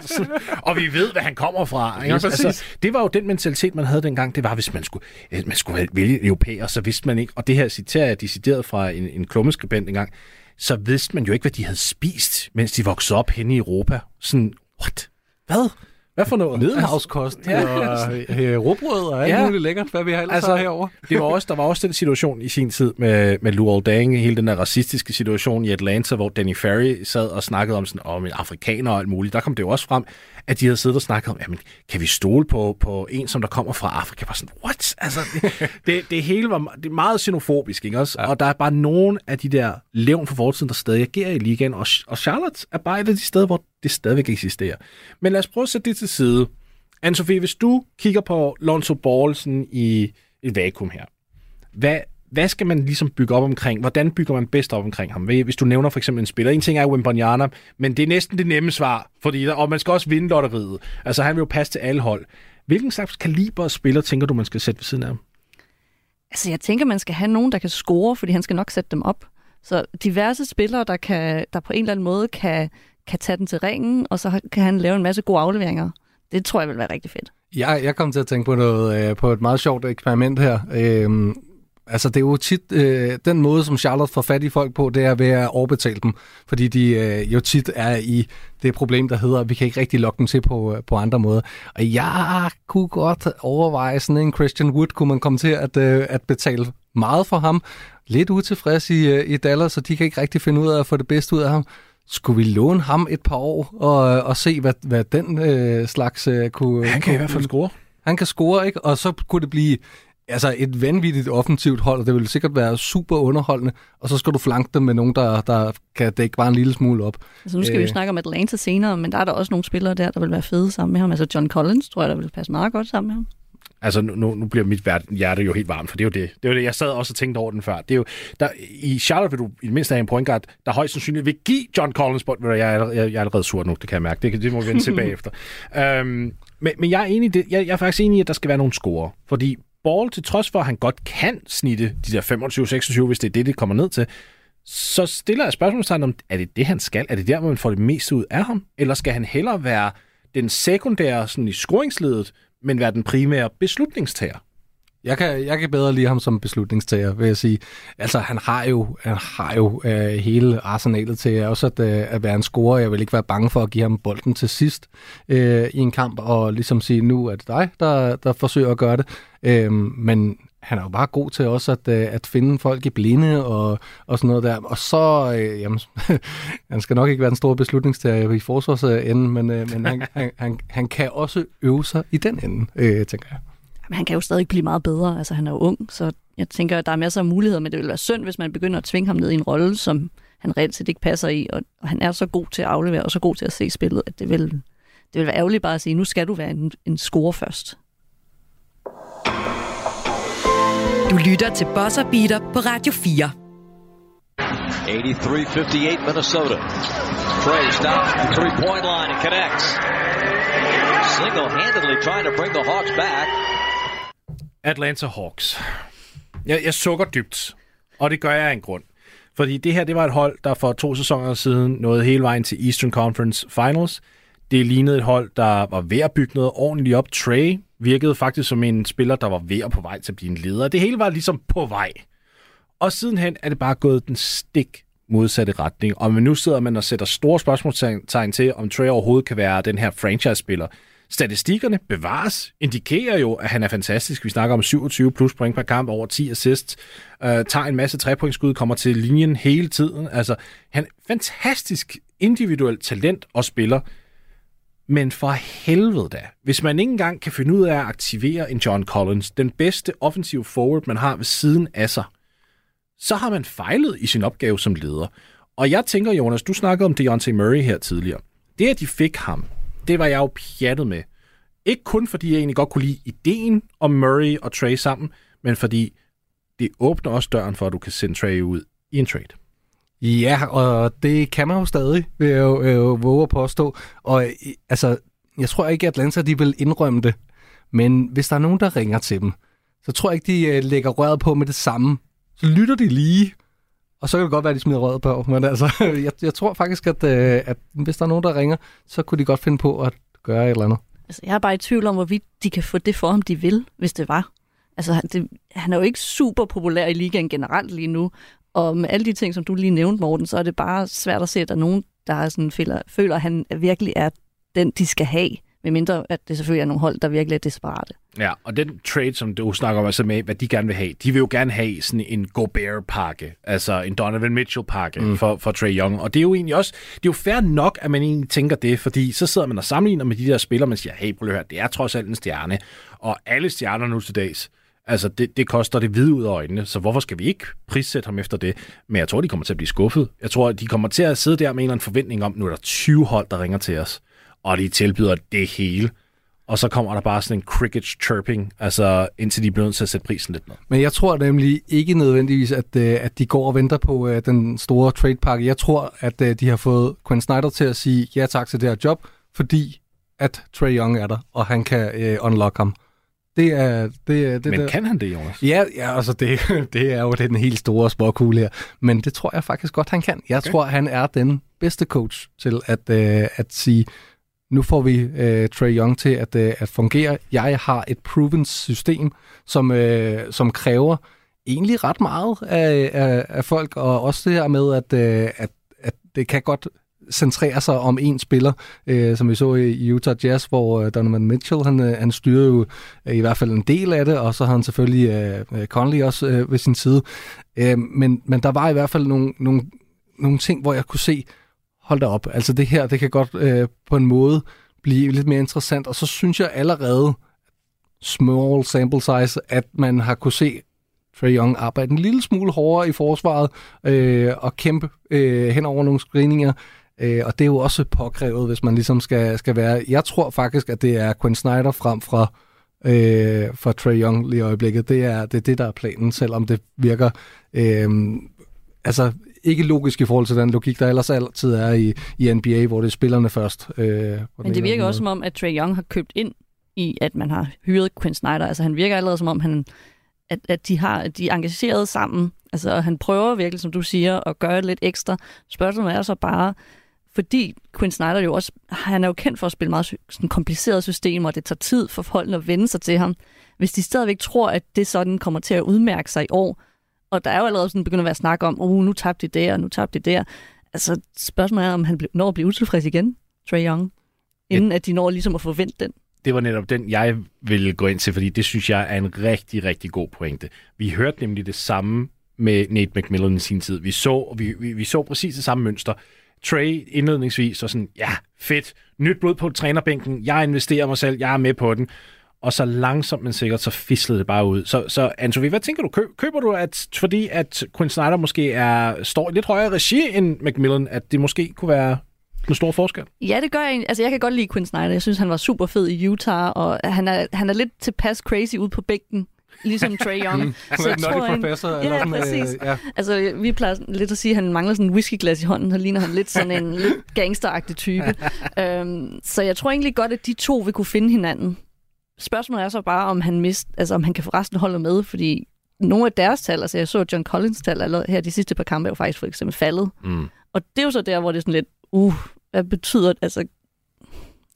og vi ved, hvad han kommer fra. Ikke? Præcis. Altså, det var jo den mentalitet, man havde dengang. Det var, hvis man skulle, øh, man skulle vælge europæer, så vidste man ikke, og det her citerer jeg decideret fra en, en klummeskribent engang, så vidste man jo ikke, hvad de havde spist, mens de voksede op henne i Europa. Sådan, what? Hvad? Hvad for noget? Middelhavskost Ja. og øh, råbrød og alt Ja. muligt lækkert, hvad vi har ellers Altså, altså, herovre. det var også, der var også den situation i sin tid med, med Lou Oldang, hele den der racistiske situation i Atlanta, hvor Danny Ferry sad og snakkede om sådan, om en afrikaner og alt muligt. Der kom det jo også frem, at de havde siddet og snakket om, jamen, kan vi stole på, på en, som der kommer fra Afrika? Bare sådan, what? Altså, det, det, det hele var det er meget xenofobisk, ikke også? Ja. Og der er bare nogen af de der levn for fortiden, der stadig agerer i ligaen, og, og Charlotte er bare et af de steder, hvor det stadigvæk eksisterer. Men lad os prøve at sætte det til side. Anne-Sophie, hvis du kigger på Lonzo Ball sådan i et vakuum her, hvad, hvad skal man ligesom bygge op omkring? Hvordan bygger man bedst op omkring ham? Hvis du nævner for eksempel en spiller. En ting er Wimbanyana, men det er næsten det nemme svar, fordi der, og man skal også vinde lotteriet. Altså han vil jo passe til alle hold. Hvilken slags kaliber af spiller tænker du, man skal sætte ved siden af ham? Altså, jeg tænker, man skal have nogen, der kan score, fordi han skal nok sætte dem op. Så diverse spillere, der, kan, der på en eller anden måde kan, kan tage den til ringen, og så kan han lave en masse gode afleveringer. Det tror jeg vil være rigtig fedt. Jeg, jeg kom til at tænke på noget øh, på et meget sjovt eksperiment her. Øhm, altså, det er jo tit øh, den måde, som Charlotte får fat i folk på, det er ved at overbetale dem. Fordi de øh, jo tit er i det problem, der hedder, at vi kan ikke rigtig lokke dem til på, på andre måder. Og jeg kunne godt overveje sådan en Christian Wood, kunne man komme til at, øh, at betale meget for ham. Lidt utilfreds i, øh, i Dallas, så de kan ikke rigtig finde ud af at få det bedste ud af ham skulle vi låne ham et par år og, og se, hvad, hvad den øh, slags øh, kunne... Han kan i hvert fald score. Han kan score, ikke? Og så kunne det blive altså et vanvittigt offensivt hold, og det vil sikkert være super underholdende, og så skal du flanke dem med nogen, der, der kan dække bare en lille smule op. Altså nu skal øh. vi jo snakke om Atlanta senere, men der er der også nogle spillere der, der vil være fede sammen med ham. Altså John Collins tror jeg, der vil passe meget godt sammen med ham. Altså, nu, nu bliver mit hjerte jo helt varmt, for det er jo det. Det er jo det, jeg sad også og tænkte over den før. Det er jo, der, I Charlotte vil du i det mindste have en point guard, der højst sandsynligt vil give John Collins bold. Jeg er, jeg, jeg er allerede sur nu, det kan jeg mærke. Det, det må vi vende tilbage efter. Um, men, men jeg er enig det, jeg, jeg er faktisk enig i, at der skal være nogle score. Fordi Ball, til trods for, at han godt kan snitte de der 25-26, hvis det er det, det kommer ned til, så stiller jeg spørgsmålstegn om, er det det, han skal? Er det der, hvor man får det meste ud af ham? Eller skal han hellere være den sekundære sådan i scoringsledet, men være den primære beslutningstager. Jeg kan, jeg kan bedre lide ham som beslutningstager, vil jeg sige. Altså, han har jo, han har jo øh, hele arsenalet til også at, øh, at være en scorer. Jeg vil ikke være bange for at give ham bolden til sidst øh, i en kamp, og ligesom sige, nu er det dig, der, der forsøger at gøre det. Øh, men han er jo bare god til også at, øh, at finde folk i blinde og, og sådan noget der. Og så, øh, jamen, han skal nok ikke være den store beslutningstager i forsvarsenden, men, øh, men han, han, han, han kan også øve sig i den ende, øh, tænker jeg. Men han kan jo stadig blive meget bedre. Altså, han er jo ung, så jeg tænker, at der er masser af muligheder, men det vil være synd, hvis man begynder at tvinge ham ned i en rolle, som han reelt set ikke passer i, og, og han er så god til at aflevere, og så god til at se spillet, at det vil, det vil være ærgerligt bare at sige, nu skal du være en, en score først. Du lytter til Bosser Beater på Radio 4. 83-58 Minnesota. Trey stops the three-point line and connects. Single-handedly trying to bring the Hawks back. Atlanta Hawks. Jeg, jeg sukker dybt, og det gør jeg af en grund. Fordi det her, det var et hold, der for to sæsoner siden nåede hele vejen til Eastern Conference Finals. Det lignede et hold, der var ved at bygge noget ordentligt op. Trey virkede faktisk som en spiller, der var ved at på vej til at blive en leder. Det hele var ligesom på vej. Og sidenhen er det bare gået den stik modsatte retning. Og nu sidder man og sætter store spørgsmålstegn til, om Trey overhovedet kan være den her franchise-spiller. Statistikkerne bevares, indikerer jo, at han er fantastisk. Vi snakker om 27 plus point per kamp, over 10 assists, øh, tager en masse trepointskud, kommer til linjen hele tiden. Altså, han er fantastisk individuelt talent og spiller. Men for helvede da, hvis man ikke engang kan finde ud af at aktivere en John Collins, den bedste offensive forward, man har ved siden af sig, så har man fejlet i sin opgave som leder. Og jeg tænker, Jonas, du snakkede om Deontay Murray her tidligere. Det, at de fik ham, det var jeg jo pjattet med. Ikke kun fordi jeg egentlig godt kunne lide ideen om Murray og Trey sammen, men fordi det åbner også døren for, at du kan sende Trey ud i en trade. Ja, og det kan man jo stadig, vil jeg jo, jeg jo våge at påstå. Og øh, altså, jeg tror ikke, at Atlanta de vil indrømme det. Men hvis der er nogen, der ringer til dem, så tror jeg ikke, de øh, lægger røret på med det samme. Så lytter de lige, og så kan det godt være, at de smider røret på. Men altså, jeg, jeg tror faktisk, at, øh, at hvis der er nogen, der ringer, så kunne de godt finde på at gøre et eller andet. Altså, jeg er bare i tvivl om, hvorvidt de kan få det for ham, de vil, hvis det var. Altså, han, det, han er jo ikke super populær i ligaen generelt lige nu, og med alle de ting, som du lige nævnte, Morten, så er det bare svært at se, at der er nogen, der er sådan, føler, føler, at han virkelig er den, de skal have. Medmindre, at det selvfølgelig er nogle hold, der virkelig er desperate. Ja, og den trade, som du snakker om, altså med, hvad de gerne vil have, de vil jo gerne have sådan en Gobert-pakke, altså en Donovan Mitchell-pakke mm. for, for Trey Young. Og det er jo egentlig også, det er jo fair nok, at man egentlig tænker det, fordi så sidder man og sammenligner med de der spillere, man siger, hey, prøv at høre, det er trods alt en stjerne. Og alle stjerner nu til dags, Altså, det, det koster det hvide ud af øjnene, så hvorfor skal vi ikke prissætte ham efter det? Men jeg tror, de kommer til at blive skuffet. Jeg tror, de kommer til at sidde der med en eller anden forventning om, nu er der 20 hold, der ringer til os, og de tilbyder det hele. Og så kommer der bare sådan en cricket chirping, altså indtil de bliver nødt til at sætte prisen lidt ned. Men jeg tror nemlig ikke nødvendigvis, at, øh, at de går og venter på uh, den store trade pakke. Jeg tror, at uh, de har fået Quinn Snyder til at sige ja tak til det her job, fordi at Trey Young er der, og han kan uh, unlock ham. Det er, det, er, det Men der. kan han det, Jonas? Ja, ja altså det, det er jo den helt store sporkugle her. Men det tror jeg faktisk godt, han kan. Jeg okay. tror, han er den bedste coach til at, uh, at sige, nu får vi øh, Trey Young til at, øh, at fungere. Jeg har et proven system, som, øh, som kræver egentlig ret meget af, af, af folk, og også det her med, at, øh, at, at det kan godt centrere sig om en spiller, øh, som vi så i Utah Jazz, hvor øh, Donovan Mitchell, han, øh, han styrede jo øh, i hvert fald en del af det, og så har han selvfølgelig øh, øh, Conley også øh, ved sin side. Øh, men, men der var i hvert fald nogle, nogle, nogle ting, hvor jeg kunne se, hold da op, altså det her, det kan godt øh, på en måde blive lidt mere interessant, og så synes jeg allerede, small sample size, at man har kunne se Trae Young arbejde en lille smule hårdere i forsvaret øh, og kæmpe øh, hen over nogle screeninger. Øh, og det er jo også påkrævet, hvis man ligesom skal, skal være... Jeg tror faktisk, at det er Quinn Snyder frem fra øh, fra Trae Young lige i øjeblikket. Det er, det er det, der er planen, selvom det virker øh, altså ikke logisk i forhold til den logik, der ellers altid er i, i NBA, hvor det er spillerne først. Øh, Men det virker også som om, at Trae Young har købt ind i, at man har hyret Quinn Snyder. Altså han virker allerede som om, han, at, at de, har, de er engageret sammen. Altså han prøver virkelig, som du siger, at gøre lidt ekstra. Spørgsmålet er så bare, fordi Quinn Snyder jo også, han er jo kendt for at spille meget sådan komplicerede systemer, og det tager tid for folk at vende sig til ham. Hvis de stadigvæk tror, at det sådan kommer til at udmærke sig i år, og der er jo allerede sådan begyndt at være snak om, oh, nu tabte de der, og nu tabte de der. Altså, spørgsmålet er, om han når at blive utilfreds igen, Trey Young, inden ja. at de når ligesom at forvente den. Det var netop den, jeg ville gå ind til, fordi det synes jeg er en rigtig, rigtig god pointe. Vi hørte nemlig det samme med Nate McMillan i sin tid. Vi så, vi, vi, vi så præcis det samme mønster. Trey indledningsvis og sådan, ja, fedt, nyt blod på trænerbænken, jeg investerer mig selv, jeg er med på den. Og så langsomt, men sikkert, så fislede det bare ud. Så, så Antovi, hvad tænker du? Kø, køber du, at fordi at Quinn Snyder måske er, står i lidt højere regi end Macmillan, at det måske kunne være en stor forskel? Ja, det gør jeg. Altså, jeg kan godt lide Quinn Snyder. Jeg synes, han var super fed i Utah, og han er, han er lidt tilpas crazy ud på bænken ligesom Trey Young. Mm. så jeg tror, han, professor, ja, eller sådan, præcis. Øh, ja. Altså, vi plejer lidt at sige, at han mangler sådan en whiskyglas i hånden, så ligner han lidt sådan en lidt gangsteragtig type. um, så jeg tror egentlig godt, at de to vil kunne finde hinanden. Spørgsmålet er så bare, om han, mist, altså, om han kan få resten holdet med, fordi nogle af deres tal, altså jeg så John Collins tal allerede her de sidste par kampe, er jo faktisk for eksempel faldet. Mm. Og det er jo så der, hvor det er sådan lidt, uh, hvad betyder, altså,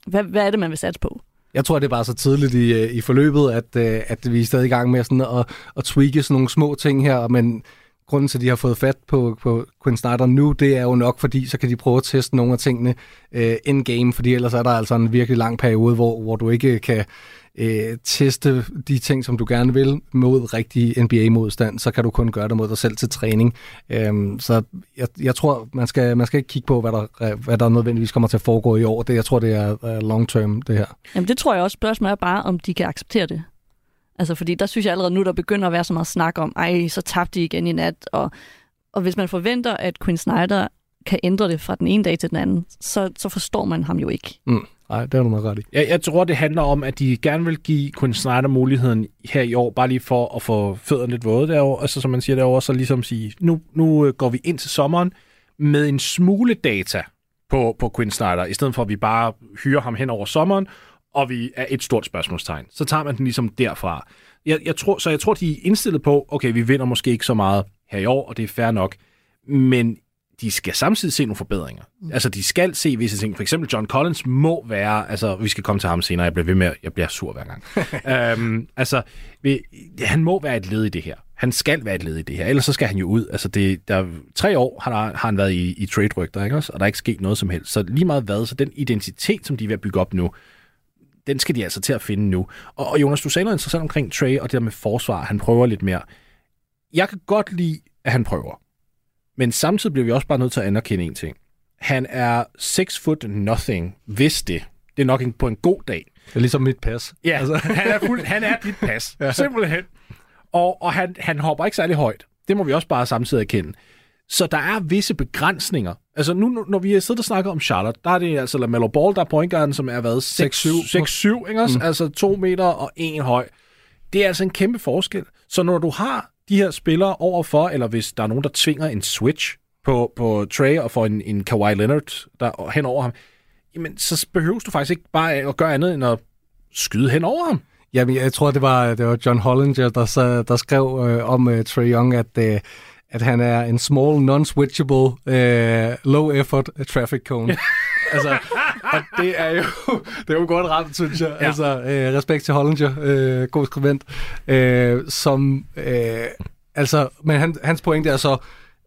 hvad, hvad er det, man vil satse på? Jeg tror, det er bare så tidligt i, øh, i forløbet, at, øh, at vi er stadig i gang med sådan at, at tweake sådan nogle små ting her, men grunden til, at de har fået fat på, på Quinn Snyder nu, det er jo nok, fordi så kan de prøve at teste nogle af tingene øh, in-game, fordi ellers er der altså en virkelig lang periode, hvor, hvor du ikke kan øh, teste de ting, som du gerne vil mod rigtig NBA-modstand, så kan du kun gøre det mod dig selv til træning. Øhm, så jeg, jeg tror, man skal, man skal ikke kigge på, hvad der, hvad der nødvendigvis kommer til at foregå i år. Det, jeg tror, det er uh, long-term, det her. Jamen det tror jeg også. Spørgsmålet er bare, om de kan acceptere det. Altså fordi der synes jeg allerede nu, der begynder at være så meget snak om, ej, så tabte de igen i nat, og, og hvis man forventer, at Quinn Snyder kan ændre det fra den ene dag til den anden, så, så forstår man ham jo ikke. Mm. Nej, det er du nok ret i. Jeg, jeg tror, det handler om, at de gerne vil give Quinn Snyder muligheden her i år, bare lige for at få fødderne lidt våde derovre, altså som man siger derovre, så ligesom sige, nu, nu øh, går vi ind til sommeren med en smule data på, på Quinn Snyder, i stedet for at vi bare hyrer ham hen over sommeren, og vi er et stort spørgsmålstegn. Så tager man den ligesom derfra. Jeg, jeg tror, så jeg tror, de er indstillet på, okay, vi vinder måske ikke så meget her i år, og det er fair nok, men de skal samtidig se nogle forbedringer. Mm. Altså, de skal se visse ting. For eksempel John Collins må være, altså, vi skal komme til ham senere, jeg bliver ved med, jeg bliver sur hver gang. øhm, altså, vi, han må være et led i det her. Han skal være et led i det her, ellers så skal han jo ud. Altså, det, der, tre år har, har han været i, i trade-rygter, ikke også? Og der er ikke sket noget som helst. Så lige meget hvad, så den identitet, som de er ved at bygge op nu, den skal de altså til at finde nu. Og, og Jonas, du sagde noget interessant omkring Trey, og det der med forsvar, han prøver lidt mere. Jeg kan godt lide, at han prøver. Men samtidig bliver vi også bare nødt til at anerkende en ting. Han er 6 foot nothing, hvis det. Det er nok en, på en god dag. Det er ligesom mit pas. Ja, altså. han, er fuld, han er dit pas. ja. Simpelthen. Og, og han, han hopper ikke særlig højt. Det må vi også bare samtidig erkende. Så der er visse begrænsninger. Altså nu, når vi har siddet og snakket om Charlotte, der er det altså LaMelo Ball, der er pointgarden, som er været 6-7, ikke også? Mm. Altså 2 meter og 1 høj. Det er altså en kæmpe forskel. Så når du har de her spillere overfor, eller hvis der er nogen, der tvinger en switch på, på Trey og får en, en Kawhi Leonard der, hen over ham, jamen, så behøver du faktisk ikke bare at gøre andet end at skyde hen over ham. Jamen, jeg tror, det var, det var John Hollinger, der, der skrev øh, om uh, Trey Young, at, uh, at han er en small, non-switchable, uh, low-effort traffic cone. Altså, og det er jo, det er jo godt ramt, synes jeg. Ja. Altså, øh, respekt til Hollinger, øh, god skribent, øh, som, øh, altså, men han, hans pointe er så,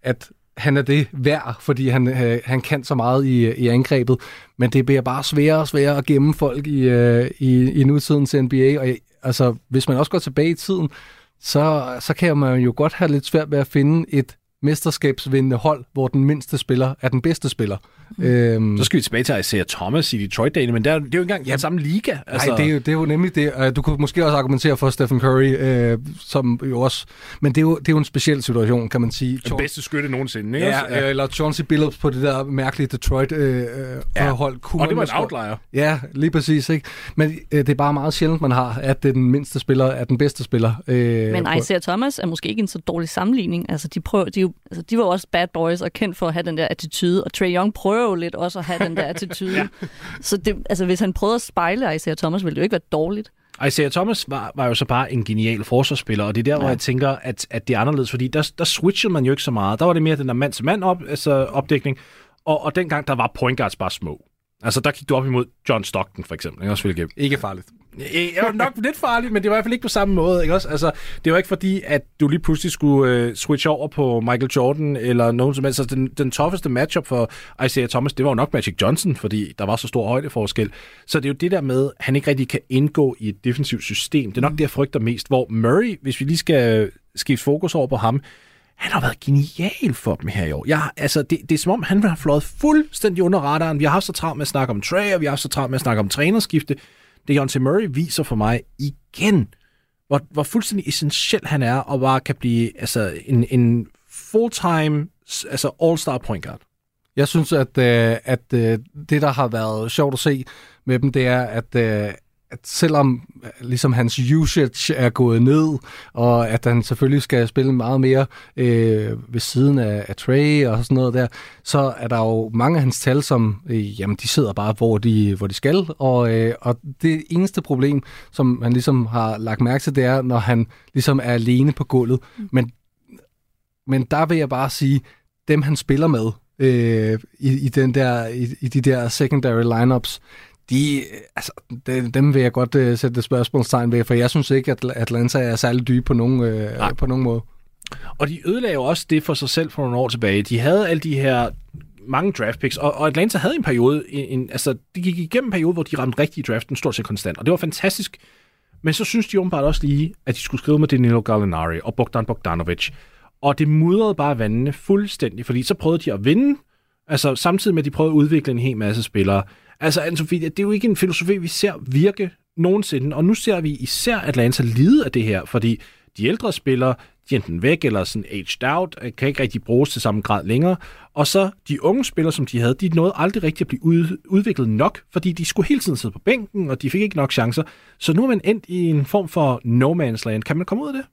at han er det værd, fordi han, øh, han kan så meget i, i angrebet, men det bliver bare sværere og sværere at gemme folk i, øh, i, i nutidens NBA, og altså, hvis man også går tilbage i tiden, så, så kan man jo godt have lidt svært ved at finde et mesterskabsvindende hold, hvor den mindste spiller er den bedste spiller. Mm. Øhm, så skal vi tilbage til Isaiah Thomas i detroit dagen men det er, det er jo ikke engang ja, den samme liga. Altså. Nej, det er, jo, det er jo nemlig det. Du kunne måske også argumentere for Stephen Curry, øh, som jo også... Men det er, jo, det er jo en speciel situation, kan man sige. Den bedste skytte nogensinde, ikke? Ja, ja. eller Chauncey Billups på det der mærkelige Detroit-hold. Øh, ja. hold. Kunne og det var en outlier. Ja, lige præcis. Ikke? Men øh, det er bare meget sjældent, man har, at det er den mindste spiller er den bedste spiller. Øh, men Isaiah Thomas er måske ikke en så dårlig sammenligning. Altså, de, prøver, de, jo, altså, de var også bad boys og kendt for at have den der attitude, og Trey Young prøver jo lidt også at have den der attitude. ja. Så det, altså, hvis han prøvede at spejle Isaiah Thomas, ville det jo ikke være dårligt. Isaiah Thomas var, var jo så bare en genial forsvarsspiller, og det er der, ja. hvor jeg tænker, at, at det er anderledes, fordi der, der switchede man jo ikke så meget. Der var det mere den der mand-til-mand op, altså opdækning, og, og dengang der var point guards bare små. Altså, der gik du op imod John Stockton, for eksempel. Ikke, også Ikke farligt. Det var nok lidt farligt, men det var i hvert fald ikke på samme måde. Ikke også? Altså, det var ikke fordi, at du lige pludselig skulle uh, switch over på Michael Jordan eller nogen som helst. Altså, den, den tougheste matchup for Isaiah Thomas, det var jo nok Magic Johnson, fordi der var så stor højdeforskel. Så det er jo det der med, at han ikke rigtig kan indgå i et defensivt system. Det er nok det, jeg frygter mest. Hvor Murray, hvis vi lige skal skifte fokus over på ham, han har været genial for dem her i år. Jeg, altså, det, det er som om, han har flået fuldstændig under radaren. Vi har haft så travlt med at snakke om Trey, og vi har haft så travlt med at snakke om trænerskifte. Deontay Murray viser for mig igen, hvor, hvor fuldstændig essentiel han er, og bare kan blive altså, en, en full-time altså all-star point guard. Jeg synes, at, øh, at øh, det, der har været sjovt at se med dem, det er, at, øh, at selvom ligesom hans usage er gået ned, og at han selvfølgelig skal spille meget mere øh, ved siden af, af Trey og sådan noget der, så er der jo mange af hans tal, som øh, jamen, de sidder bare, hvor de, hvor de skal. Og, øh, og det eneste problem, som man ligesom har lagt mærke til, det er, når han ligesom er alene på gulvet. Mm. Men, men der vil jeg bare sige, dem han spiller med, øh, i, i, den der, i, i de der secondary lineups, de, altså, de, dem vil jeg godt uh, sætte spørgsmålstegn ved, for jeg synes ikke, at Atlanta er særlig dybe på nogen, uh, på nogen måde. Og de ødelagde jo også det for sig selv for nogle år tilbage. De havde alle de her mange draft picks, og, og Atlanta havde en periode, en, en, altså de gik igennem en periode, hvor de ramte rigtigt i draften stort set konstant, og det var fantastisk. Men så synes de åbenbart også lige, at de skulle skrive med Danilo Gallinari og Bogdan Bogdanovic. Og det mudrede bare vandene fuldstændig, fordi så prøvede de at vinde, altså samtidig med, at de prøvede at udvikle en hel masse spillere. Altså, Anne-Sophie, det er jo ikke en filosofi, vi ser virke nogensinde, og nu ser vi især Atlanta lide af det her, fordi de ældre spillere, de er enten væk eller sådan aged out, øh, kan ikke rigtig bruges til samme grad længere. Og så de unge spillere, som de havde, de nåede aldrig rigtig at blive ud, udviklet nok, fordi de skulle hele tiden sidde på bænken, og de fik ikke nok chancer. Så nu er man endt i en form for no man's land. Kan man komme ud af det?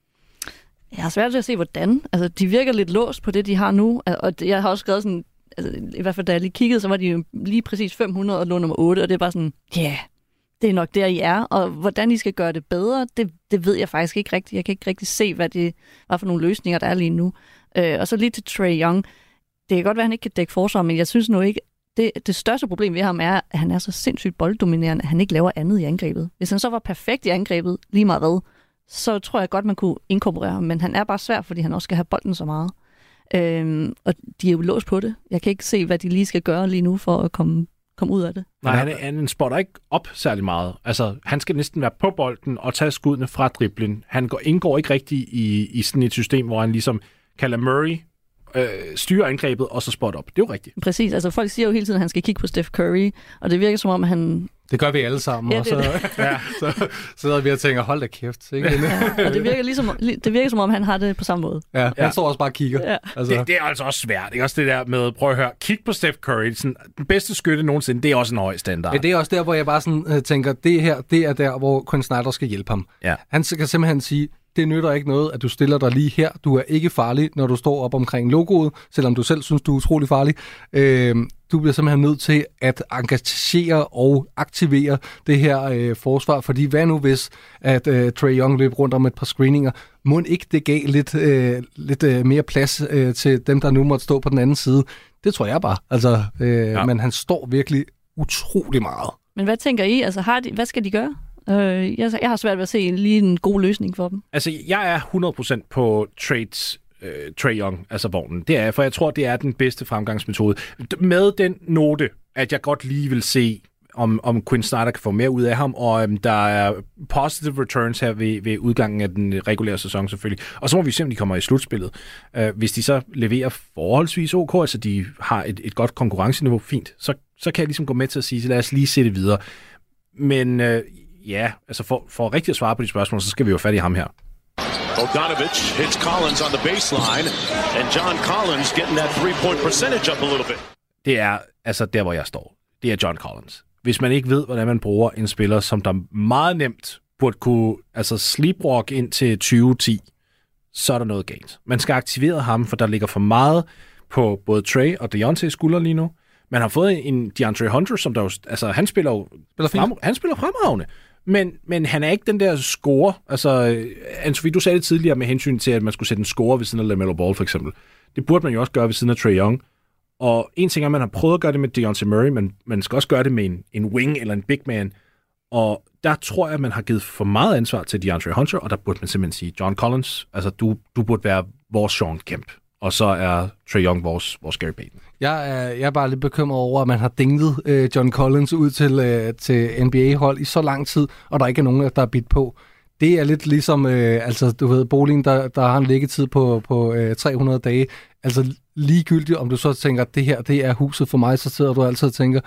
Jeg har svært ved at se, hvordan. Altså, de virker lidt låst på det, de har nu. Og jeg har også skrevet sådan altså, i hvert fald da jeg lige kiggede, så var de jo lige præcis 500 og lå nummer 8, og det er bare sådan, ja, yeah, det er nok der, I er. Og hvordan I skal gøre det bedre, det, det ved jeg faktisk ikke rigtigt. Jeg kan ikke rigtig se, hvad det var for nogle løsninger, der er lige nu. Øh, og så lige til Trey Young. Det kan godt være, at han ikke kan dække forsvar, men jeg synes nu ikke, det, det største problem ved ham er, at han er så sindssygt bolddominerende, at han ikke laver andet i angrebet. Hvis han så var perfekt i angrebet, lige meget hvad, så tror jeg godt, man kunne inkorporere ham. Men han er bare svær, fordi han også skal have bolden så meget. Øhm, og de er jo låst på det. Jeg kan ikke se, hvad de lige skal gøre lige nu for at komme, komme ud af det. Nej, han, han spotter ikke op særlig meget. Altså, han skal næsten være på bolden og tage skuddene fra driblen. Han går, indgår ikke rigtig i, i sådan et system, hvor han ligesom kalder Murray øh, styre angrebet og så spot op. Det er jo rigtigt. Præcis. Altså folk siger jo hele tiden, at han skal kigge på Steph Curry, og det virker som om, han... Det gør vi alle sammen, ja, og så, ja, så, så sidder vi og tænker, hold da kæft. Ikke? Ja, og det virker, ligesom, det virker som om, han har det på samme måde. Ja, han ja. står også bare og kigger. Ja. Altså. Det, det, er altså også svært. Ikke? Også det der med, prøv at høre, kig på Steph Curry. Sådan, den bedste skytte nogensinde, det er også en høj standard. Ja, det er også der, hvor jeg bare sådan, uh, tænker, det her, det er der, hvor Quinn Snyder skal hjælpe ham. Ja. Han kan simpelthen sige, det nytter ikke noget, at du stiller dig lige her. Du er ikke farlig, når du står op omkring logoet, selvom du selv synes, du er utrolig farlig. Øh, du bliver simpelthen nødt til at engagere og aktivere det her øh, forsvar, fordi hvad nu hvis, at øh, Trey Young løb rundt om et par screeninger, må ikke det gav lidt, øh, lidt øh, mere plads øh, til dem, der nu måtte stå på den anden side? Det tror jeg bare. Altså, øh, ja. Men han står virkelig utrolig meget. Men hvad tænker I? Altså, har de, hvad skal de gøre? Øh, jeg, jeg har svært ved at se lige en god løsning for dem. Altså, jeg er 100% på trades øh, Trae Young, altså vognen. Det er for jeg tror, det er den bedste fremgangsmetode. Med den note, at jeg godt lige vil se, om, om Quinn Snyder kan få mere ud af ham, og øhm, der er positive returns her ved, ved udgangen af den regulære sæson selvfølgelig. Og så må vi se, om de kommer i slutspillet. Øh, hvis de så leverer forholdsvis ok, altså de har et, et godt konkurrenceniveau, fint, så, så kan jeg ligesom gå med til at sige, så lad os lige se det videre. Men øh, ja, altså for, for rigtigt at svare på de spørgsmål, så skal vi jo fat i ham her. Bogdanovich hits Collins on the baseline, and John Collins getting that three-point percentage up a little bit. Det er altså der, hvor jeg står. Det er John Collins. Hvis man ikke ved, hvordan man bruger en spiller, som der meget nemt burde kunne altså sleepwalk ind til 2010, så er der noget galt. Man skal aktivere ham, for der ligger for meget på både Trey og Deontay skulder lige nu. Man har fået en DeAndre Hunter, som der jo, altså han spiller jo Spiller frem, han spiller fremragende. Men, men han er ikke den der score. Altså, Anne-Sophie, du sagde det tidligere med hensyn til, at man skulle sætte en score ved siden af LaMelo Ball, for eksempel. Det burde man jo også gøre ved siden af Trae Young. Og en ting er, at man har prøvet at gøre det med Deontay Murray, men man skal også gøre det med en, en wing eller en big man. Og der tror jeg, at man har givet for meget ansvar til DeAndre Hunter, og der burde man simpelthen sige, John Collins, altså du, du burde være vores Sean Kemp. Og så er Trae Young vores, vores Gary Payton. Jeg er, jeg er bare lidt bekymret over, at man har dinget øh, John Collins ud til, øh, til NBA-hold i så lang tid, og der ikke er nogen, der er bidt på. Det er lidt ligesom, øh, altså du ved, boligen, der, der har en liggetid på, på øh, 300 dage. Altså ligegyldigt, om du så tænker, at det her det er huset for mig, så sidder du altid og tænker,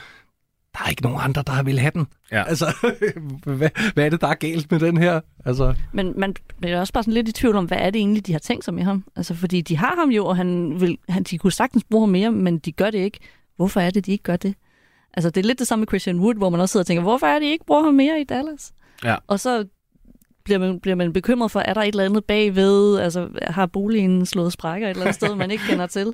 der er ikke nogen andre, der vil have den. Ja. Altså, hvad, hvad er det, der er galt med den her? Altså, Men man bliver også bare sådan lidt i tvivl om, hvad er det egentlig, de har tænkt sig med ham? Altså, fordi de har ham jo, og han vil, han, de kunne sagtens bruge ham mere, men de gør det ikke. Hvorfor er det, de ikke gør det? Altså, det er lidt det samme med Christian Wood, hvor man også sidder og tænker, hvorfor er det, de ikke bruger ham mere i Dallas? Ja. Og så bliver man, bliver man bekymret for, er der et eller andet bagved? Altså, har boligen slået sprækker et eller andet sted, man ikke kender til?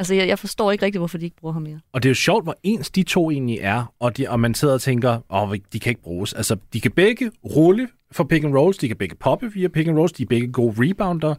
Altså, jeg, jeg forstår ikke rigtigt, hvorfor de ikke bruger ham mere. Og det er jo sjovt, hvor ens de to egentlig er, og, de, og man sidder og tænker, åh, de kan ikke bruges. Altså, de kan begge rulle for pick and rolls, de kan begge poppe via pick and rolls, de er begge gode rebounder.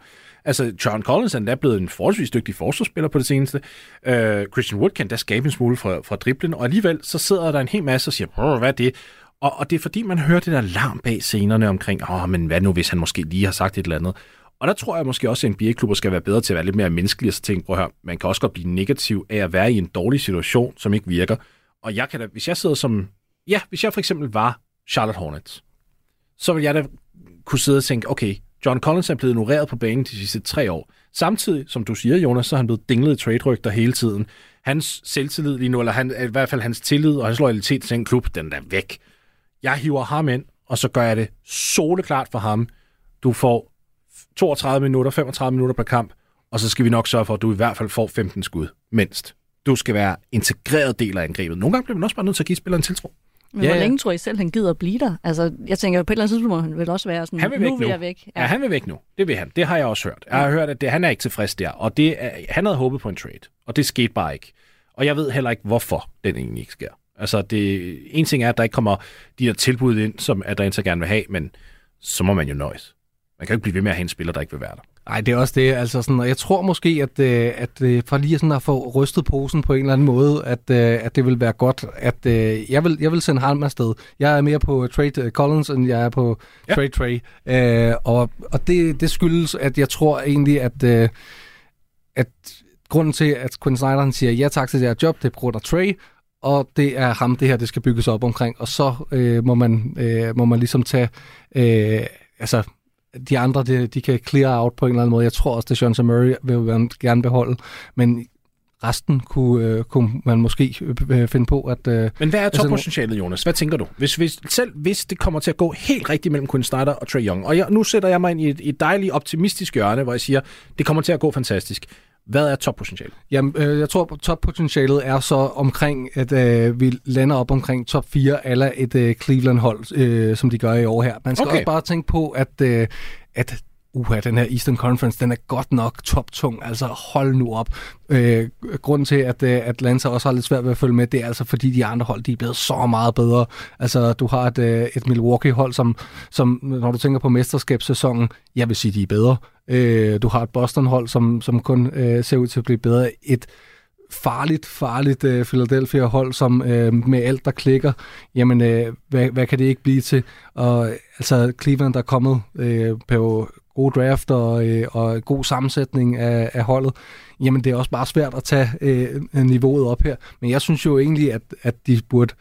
Altså, John Collins er endda blevet en forholdsvis dygtig forsvarsspiller på det seneste. Uh, Christian Wood kan da skabe en smule fra, fra driblen, og alligevel så sidder der en hel masse og siger, hvad er det? Og, og det er fordi, man hører det der larm bag scenerne omkring, åh, men hvad nu, hvis han måske lige har sagt et eller andet. Og der tror jeg måske også, at NBA-klubber skal være bedre til at være lidt mere menneskelige og så tænke, prøv at høre, man kan også godt blive negativ af at være i en dårlig situation, som ikke virker. Og jeg kan da, hvis jeg sidder som, ja, hvis jeg for eksempel var Charlotte Hornets, så vil jeg da kunne sidde og tænke, okay, John Collins er blevet ignoreret på banen de sidste tre år. Samtidig, som du siger, Jonas, så er han blevet dinglet i trade-rygter hele tiden. Hans selvtillid lige nu, eller han, i hvert fald hans tillid og hans loyalitet til den klub, den er væk. Jeg hiver ham ind, og så gør jeg det soleklart for ham. Du får 32 minutter, 35 minutter per kamp, og så skal vi nok sørge for, at du i hvert fald får 15 skud, mindst. Du skal være integreret del af angrebet. Nogle gange bliver man også bare nødt til at give spilleren en tiltro. Men Ja, hvor ja. længe tror I selv, han gider at blive der? Altså, jeg tænker, på et eller andet tidspunkt må han vel også være sådan, Han vil væk nu vil nu. jeg væk. Ja. ja, han vil væk nu. Det vil han. Det har jeg også hørt. Jeg har hørt, at det, han er ikke tilfreds der, og det er, han havde håbet på en trade, og det skete bare ikke. Og jeg ved heller ikke, hvorfor den egentlig ikke sker. Altså, det, en ting er, at der ikke kommer de der tilbud ind, som Atlanta gerne vil have, men så må man jo nøjes. Man kan jo ikke blive ved med at have en spiller, der ikke vil være der. Nej, det er også det. Altså sådan, og jeg tror måske, at, øh, at øh, for lige sådan at få rystet posen på en eller anden måde, at, øh, at det vil være godt, at jeg, vil, jeg vil sende ham afsted. Jeg er mere på Trade Collins, end jeg er på Ja. Trade Trey. Øh, og og det, det skyldes, at jeg tror egentlig, at, at grunden til, at Quinn Snyder han siger ja tak til det her job, det er på grund af Trey, og det er ham, det her det skal bygges op omkring. Og så øh, må, man, øh, må man ligesom tage... Øh, altså, de andre, de, de kan clear out på en eller anden måde. Jeg tror også, at Sean Murray vil man gerne beholde, men resten kunne, øh, kunne man måske øh, finde på at... Øh, Men hvad er Altså, toppotentialet, Jonas? Hvad tænker du? Hvis, hvis, selv hvis det kommer til at gå helt rigtigt mellem Quinn Snyder og Trey Young, og jeg, nu sætter jeg mig ind i et, et dejligt optimistisk hjørne, hvor jeg siger, det kommer til at gå fantastisk. Hvad er toppotentialet? Jamen, øh, jeg tror, toppotentialet er så omkring, at øh, vi lander op omkring top 4 eller et øh, Cleveland-hold, øh, som de gør i år her. Man skal Okay. også bare tænke på, at, øh, at uha, den her Eastern Conference, den er godt nok toptung. Altså, hold nu op. Øh, grunden til, at øh, Atlanta også har lidt svært ved at følge med, det er altså, fordi de andre hold, de er blevet så meget bedre. Altså, du har et, øh, et Milwaukee-hold, som, som, når du tænker på mesterskabssæsonen, jeg vil sige, de er bedre. Øh, du har et Boston-hold, som, som kun øh, ser ud til at blive bedre. Et farligt, farligt øh, Philadelphia-hold, som øh, med alt, der klikker, jamen, øh, hvad, hvad kan det ikke blive til? Og altså, Cleveland, der er kommet øh, på gode draft og, øh, og god sammensætning af, af holdet, jamen det er også bare svært at tage øh, niveauet op her. Men jeg synes jo egentlig, at, at de burde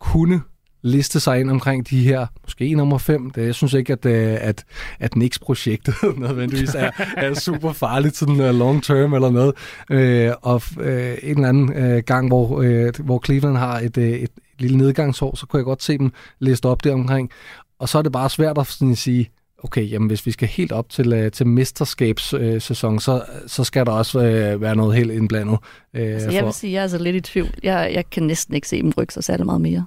kunne liste sig ind omkring de her, måske nummer 5. Det, jeg synes ikke, at, øh, at, at Nix-projektet nødvendigvis er, er super farligt sådan uh, long term eller noget. Øh, og øh, en eller anden øh, gang, hvor, øh, hvor Cleveland har et, øh, et lille nedgangsår, så kunne jeg godt se dem liste op der omkring. Og så er det bare svært at sådan sige, okay, jamen hvis vi skal helt op til, uh, til mesterskabssæson, uh, så, så skal der også uh, være noget helt indblandet. Uh, altså, jeg for... vil sige, jeg er altså lidt i tvivl. Jeg, jeg kan næsten ikke se dem rykke sig særlig meget mere.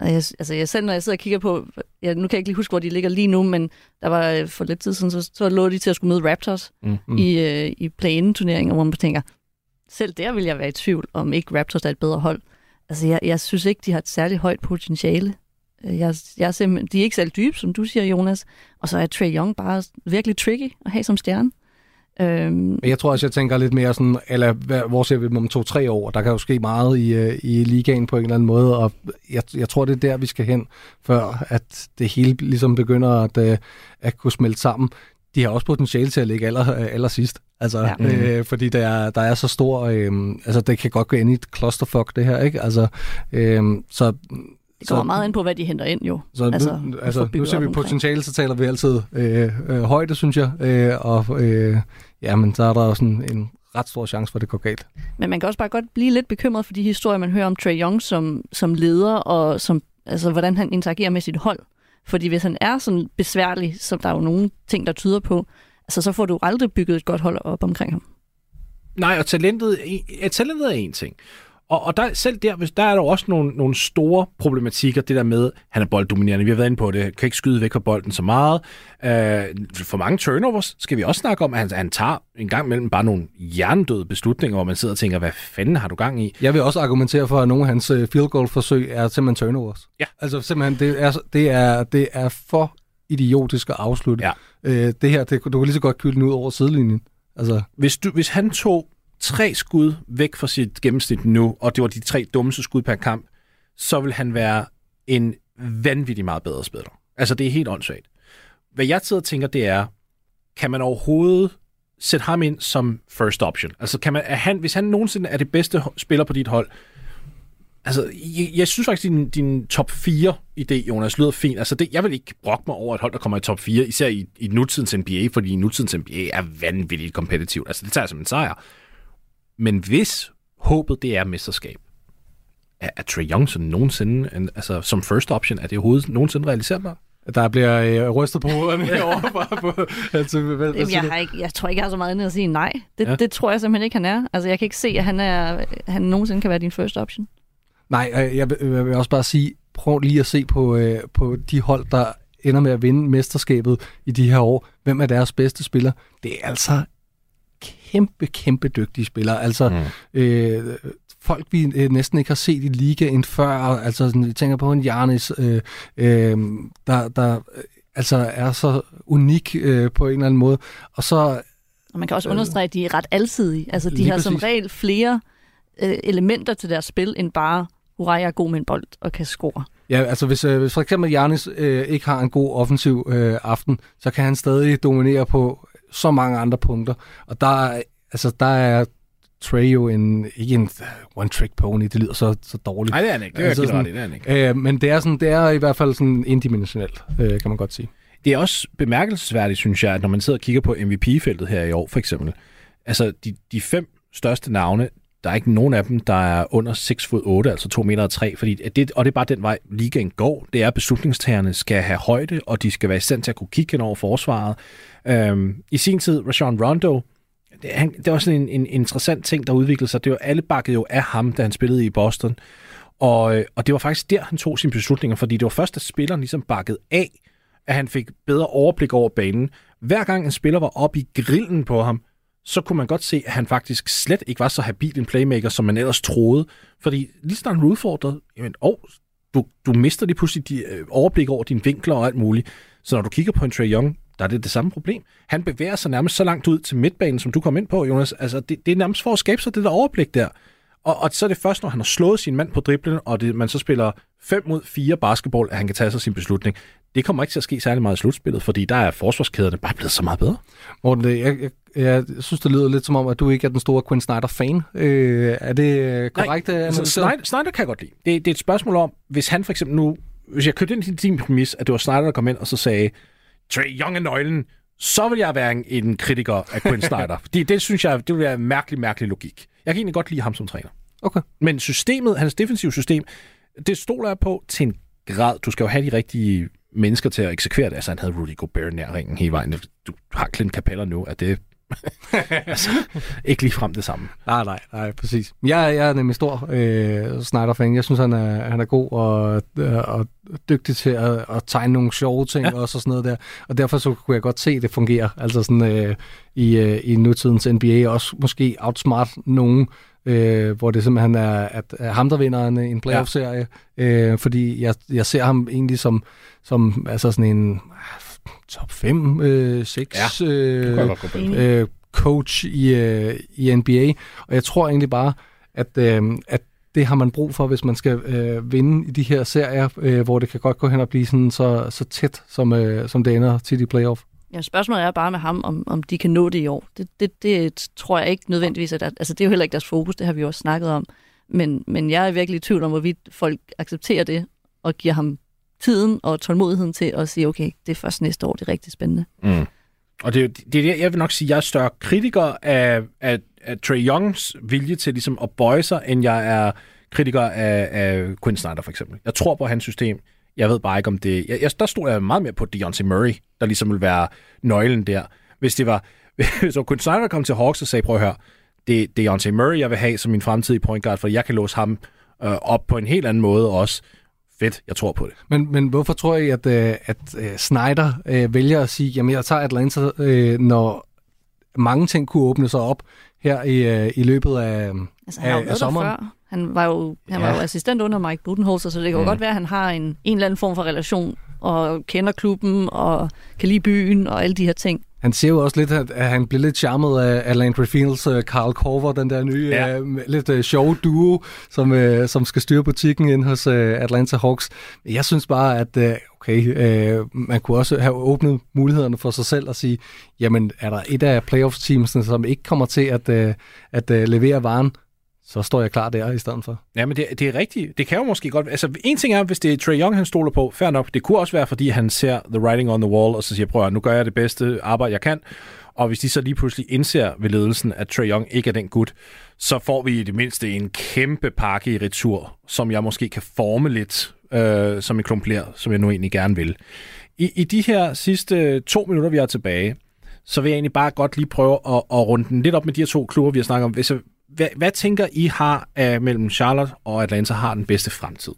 Jeg, altså jeg selv, når jeg sidder og kigger på, ja, nu kan jeg ikke lige huske, hvor de ligger lige nu, men der var øh, for lidt tid siden, så, så lå de til at skulle møde Raptors mm, mm. i, øh, i play-in-turneringen, hvor man tænker, selv der vil jeg være i tvivl, om ikke Raptors er et bedre hold. Altså jeg, jeg synes ikke, de har et særligt højt potentiale. Øh, jeg, jeg er simpelthen, de er ikke særlig dybe, som du siger, Jonas. Og så er Trey Young bare virkelig tricky at have som stjerne. Øhm, jeg tror også, jeg tænker lidt mere sådan, eller hvor ser vi dem om to-tre år? Der kan jo ske meget i, øh, i ligaen på en eller anden måde, og jeg, jeg tror, det er der, vi skal hen, før at det hele ligesom begynder at, øh, at kunne smelte sammen. De har også potentiale til at ligge aller, aller sidst. Altså, ja. øh, fordi der er, der er så stor... Øh, altså, det kan godt gå ind i et clusterfuck, det her, ikke? Altså, øh, så det kommer så, meget ind på, hvad de henter ind jo. Så nu, altså, altså, nu ser vi potentiale, så taler vi altid øh, øh, højde, synes jeg. Øh, og øh, ja, men så er der også en, en ret stor chance for, at det går galt. Men man kan også bare godt blive lidt bekymret for de historier, man hører om Trey Young som, som leder, og som, altså, hvordan han interagerer med sit hold. Fordi hvis han er sådan besværlig, som der er jo nogle ting, der tyder på, altså, så får du aldrig bygget et godt hold op omkring ham. Nej, og talentet, talentet er en ting. Og, og der, selv der, der er der også nogle, nogle store problematikker, det der med, han er bolddominerende. Vi har været inde på det. Kan ikke skyde væk fra bolden så meget. Uh, for mange turnovers skal vi også snakke om, at han, han tager en gang imellem bare nogle jerndøde beslutninger, hvor man sidder og tænker, hvad fanden har du gang i? Jeg vil også argumentere for, at nogle af hans øh, field goal forsøg er simpelthen turnovers. Ja. Altså simpelthen, det er, det er, det er for idiotisk at afslutte. Ja. Uh, det her, det, du kan lige så godt kylde den ud over sidelinjen. Altså. Hvis, du, hvis han tog tre skud væk fra sit gennemsnit nu, og det var de tre dummeste skud per kamp, så vil han være en vanvittig meget bedre spiller. Altså, det er helt åndssvagt. Hvad jeg sidder og tænker, det er, kan man overhovedet sætte ham ind som first option? Altså, kan man, er han, hvis han nogensinde er det bedste spiller på dit hold, Altså, jeg, jeg synes faktisk, din, din top 4-idé, Jonas, lyder fint. Altså, det, jeg vil ikke brokke mig over et hold, der kommer i top 4, især i, i nutidens NBA, fordi nutidens NBA er vanvittigt kompetitivt. Altså, det tager jeg som en sejr. Men hvis håbet det er mesterskab, er, er Trae Young så nogensinde, en, altså som first option, er det overhovedet nogensinde realiserbart? Der bliver øh, rystet på hovederne herovre. På, altså, hvad, Jamen, jeg, har ikke, jeg tror ikke, jeg har så meget andet at sige nej. Det, ja. det tror jeg simpelthen ikke, han er. Altså, jeg kan ikke se, at han, er, han nogensinde kan være din first option. Nej, jeg, jeg vil også bare sige, prøv lige at se på, øh, på de hold, der ender med at vinde mesterskabet i de her år. Hvem er deres bedste spiller? Det er altså kæmpe, kæmpe dygtige spillere. Altså, mm. øh, folk, vi øh, næsten ikke har set i ligaen før, altså, sådan, jeg tænker på en Jarnis, øh, øh, der, der øh, altså er så unik øh, på en eller anden måde. Og så... Og man kan også understrege, at de er ret alsidige. Altså, de har præcis. som regel flere øh, elementer til deres spil, end bare, hurra, jeg er god med en bold og kan score. Ja, altså hvis, øh, hvis for eksempel Janis øh, ikke har en god offensiv øh, aften, så kan han stadig dominere på så mange andre punkter. Og der, altså, der er Trey jo en, ikke en one-trick pony, det lyder så, så dårligt. Nej, det er han ikke. Det er, altså, sådan, det er han ikke. Øh, men det er, sådan, det er i hvert fald sådan indimensionelt, øh, kan man godt sige. Det er også bemærkelsesværdigt, synes jeg, at når man sidder og kigger på MVP-feltet her i år, for eksempel. Altså, de, de fem største navne, der er ikke nogen af dem, der er under 6 fod 8, altså 2 meter og 3, fordi det, og det er bare den vej, ligaen går. Det er, at beslutningstagerne skal have højde, og de skal være i stand til at kunne kigge ind over forsvaret. Øhm, I sin tid, Rashawn Rondo, det, han, det var sådan en, en interessant ting, der udviklede sig. Det var alle bakket jo af ham, da han spillede i Boston. Og, øh, og det var faktisk der, han tog sine beslutninger, fordi det var først, da spilleren ligesom bakkede af, at han fik bedre overblik over banen. Hver gang en spiller var oppe i grillen på ham, så kunne man godt se, at han faktisk slet ikke var så habil en playmaker, som man ellers troede. Fordi lige snart han udfordrede, jamen, oh, du, du mister lige pludselig de, øh, overblik over dine vinkler og alt muligt. Så når du kigger på en Trae Young, der er det det samme problem. Han bevæger sig nærmest så langt ud til midtbanen, som du kom ind på, Jonas. Altså, det, det er nærmest for at skabe sig det der overblik der. Og, og så er det først, når han har slået sin mand på driblen, og det, man så spiller 5 mod 4 basketball, at han kan tage sig sin beslutning. Det kommer ikke til at ske særlig meget i slutspillet, fordi der er forsvarskæderne bare blevet så meget bedre. Morten, jeg, jeg, jeg synes, det lyder lidt som om, at du ikke er den store Quinn Snyder-fan. Øh, er det øh, korrekt? Nej, altså, Snyder, Snyder kan jeg godt lide. Det, det er et spørgsmål om, hvis han for eksempel nu... Hvis jeg købte ind i din præmis, at det var Snyder, der kom ind og så sagde, Trey Young er nøglen, så vil jeg være en, en kritiker af Quinn Snyder. Fordi det synes jeg, det vil være en mærkelig, mærkelig logik. Jeg kan egentlig godt lide ham som træner. Okay. Men systemet, hans defensive system, det stoler jeg på til en grad. Du skal jo have de rigtige mennesker til at eksekvere det. Altså, han havde Rudy Gobert nær ringen hele vejen. Du har Clint Capella nu, at det altså, ikke lige frem det samme. Nej, nej, nej, præcis. Jeg, jeg er nemlig stor øh, Snyder-fan. Jeg synes, han er, han er god og, øh, og dygtig til at, at tegne nogle sjove ting ja. også og sådan noget der. Og derfor så kunne jeg godt se, at det fungerer. Altså sådan øh, i, øh, i nutidens NBA også måske outsmart nogen, øh, hvor det simpelthen er, at, at ham, der vinder en, en playoff-serie. Ja. Øh, fordi jeg, jeg ser ham egentlig som, som altså sådan en top 5, øh, 6 ja, øh, øh, coach i, øh, i NBA. Og jeg tror egentlig bare, at, øh, at det har man brug for, hvis man skal øh, vinde i de her serier, øh, hvor det kan godt gå hen og blive sådan så, så tæt, som, øh, som det ender til de playoff. Ja, spørgsmålet er bare med ham, om, om de kan nå det i år. Det, det, det tror jeg ikke nødvendigvis, at altså det er jo heller ikke deres fokus, det har vi jo også snakket om. Men, men jeg er virkelig i tvivl om, hvorvidt folk accepterer det og giver ham tiden og tålmodigheden til at sige, okay, det er først næste år, det er rigtig spændende. Mm. Og det, det er det, jeg vil nok sige, jeg er større kritiker af, af, af Trey Youngs vilje til ligesom at bøje sig, end jeg er kritiker af, af Quinn Snyder for eksempel. Jeg tror på hans system. Jeg ved bare ikke, om det... Jeg, jeg, der stod jeg meget mere på Deontay Murray, der ligesom ville være nøglen der. Hvis det var... Hvis Quinn Snyder kom til Hawks og sagde, prøv at høre, det er Deontay Murray, jeg vil have som min fremtidige point guard, for jeg kan låse ham øh, op på en helt anden måde også fedt, jeg tror på det. Men, men hvorfor tror I, at, øh, at, øh, Snyder øh, vælger at sige, jamen jeg tager Atlanta, når mange ting kunne åbne sig op her i, i løbet af, altså, han af, af sommeren? Før. Han var jo, han ja. var jo assistent under Mike Budenholzer, så det kan jo mm. godt være, at han har en, en eller anden form for relation og kender klubben og kan lide byen og alle de her ting. Han siger jo også lidt, at han bliver lidt charmet af, Landry Fields uh, Carl Korver, den der nye, ja. uh, lidt uh, sjove duo, som, uh, som skal styre butikken ind hos uh, Atlanta Hawks. Jeg synes bare, at uh, okay, uh, man kunne også have åbnet mulighederne for sig selv og sige, jamen er der et af playoffs-teamsene, som ikke kommer til at, uh, at uh, levere varen, så står jeg klar der i stedet for. Ja, men det, det er rigtigt. Det kan jo måske godt... Altså, en ting er, hvis det er Trey Young, han stoler på, fair nok. Det kunne også være, fordi han ser the writing on the wall, og så siger, prøv at nu gør jeg det bedste arbejde, jeg kan. Og hvis de så lige pludselig indser ved ledelsen, at Trey Young ikke er den gut, så får vi i det mindste en kæmpe pakke i retur, som jeg måske kan forme lidt øh, som en klumpler, som jeg nu egentlig gerne vil. I, I de her sidste øh, to minutter, vi har tilbage, så vil jeg egentlig bare godt lige prøve at, at runde den lidt op med de her to klubber, vi har snakket om. Hvis jeg hvad, hvad tænker I har af mellem Charlotte og Atlanta har den bedste fremtid?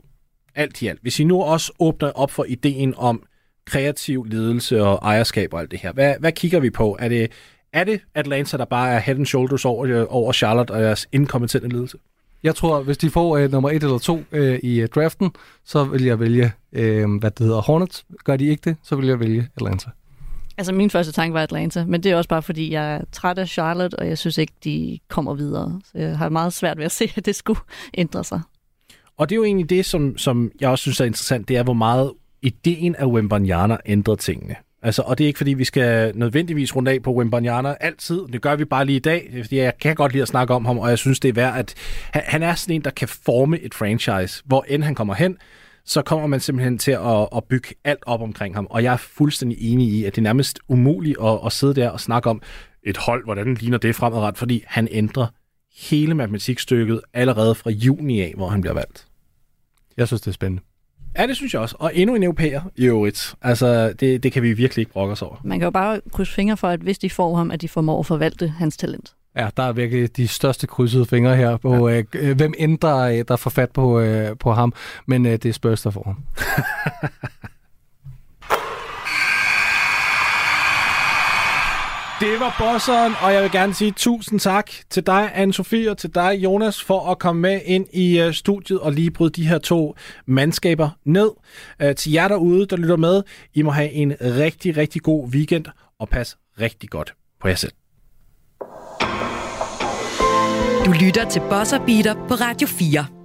Alt i alt. Hvis I nu også åbner op for ideen om kreativ ledelse og ejerskab og alt det her, hvad, hvad kigger vi på? Er det, er det Atlanta, der bare er head and shoulders over, øh, over Charlotte og deres inkompetente ledelse? Jeg tror, hvis de får øh, nummer et eller to øh, i øh, draften, så vil jeg vælge, øh, hvad det hedder, Hornets. Gør de ikke det, så vil jeg vælge Atlanta. Altså min første tanke var Atlanta, men det er også bare fordi, jeg er træt af Charlotte, og jeg synes ikke, de kommer videre. Så jeg har meget svært ved at se, at det skulle ændre sig. Og det er jo egentlig det, som, som jeg også synes er interessant, det er, hvor meget ideen af Wembanyama ændrer tingene. Altså, og det er ikke, fordi vi skal nødvendigvis runde af på Wimbanyana altid. Det gør vi bare lige i dag, fordi jeg kan godt lide at snakke om ham, og jeg synes, det er værd, at han er sådan en, der kan forme et franchise, hvor end han kommer hen så kommer man simpelthen til at, at bygge alt op omkring ham. Og jeg er fuldstændig enig i, at det er nærmest umuligt at, at sidde der og snakke om et hold, hvordan ligner det fremadrettet, fordi han ændrer hele matematikstykket allerede fra juni af, hvor han bliver valgt. Jeg synes, det er spændende. Ja, det synes jeg også. Og endnu en europæer i øvrigt. Altså, det, det kan vi virkelig ikke brokke os over. Man kan jo bare krydse fingre for, at hvis de får ham, at de formår at forvalte hans talent. Ja, der er virkelig de største krydsede fingre her på, ja. øh, hvem end der, der får fat på, øh, på ham, men øh, det er Spurs, der får ham. Det var bosseren, og jeg vil gerne sige tusind tak til dig, anne Sofie, og til dig, Jonas, for at komme med ind i uh, studiet og lige bryde de her to mandskaber ned. Uh, til jer derude, der lytter med, I må have en rigtig, rigtig god weekend, og pas rigtig godt på jer selv. Du lytter til Bosser Beater på Radio 4.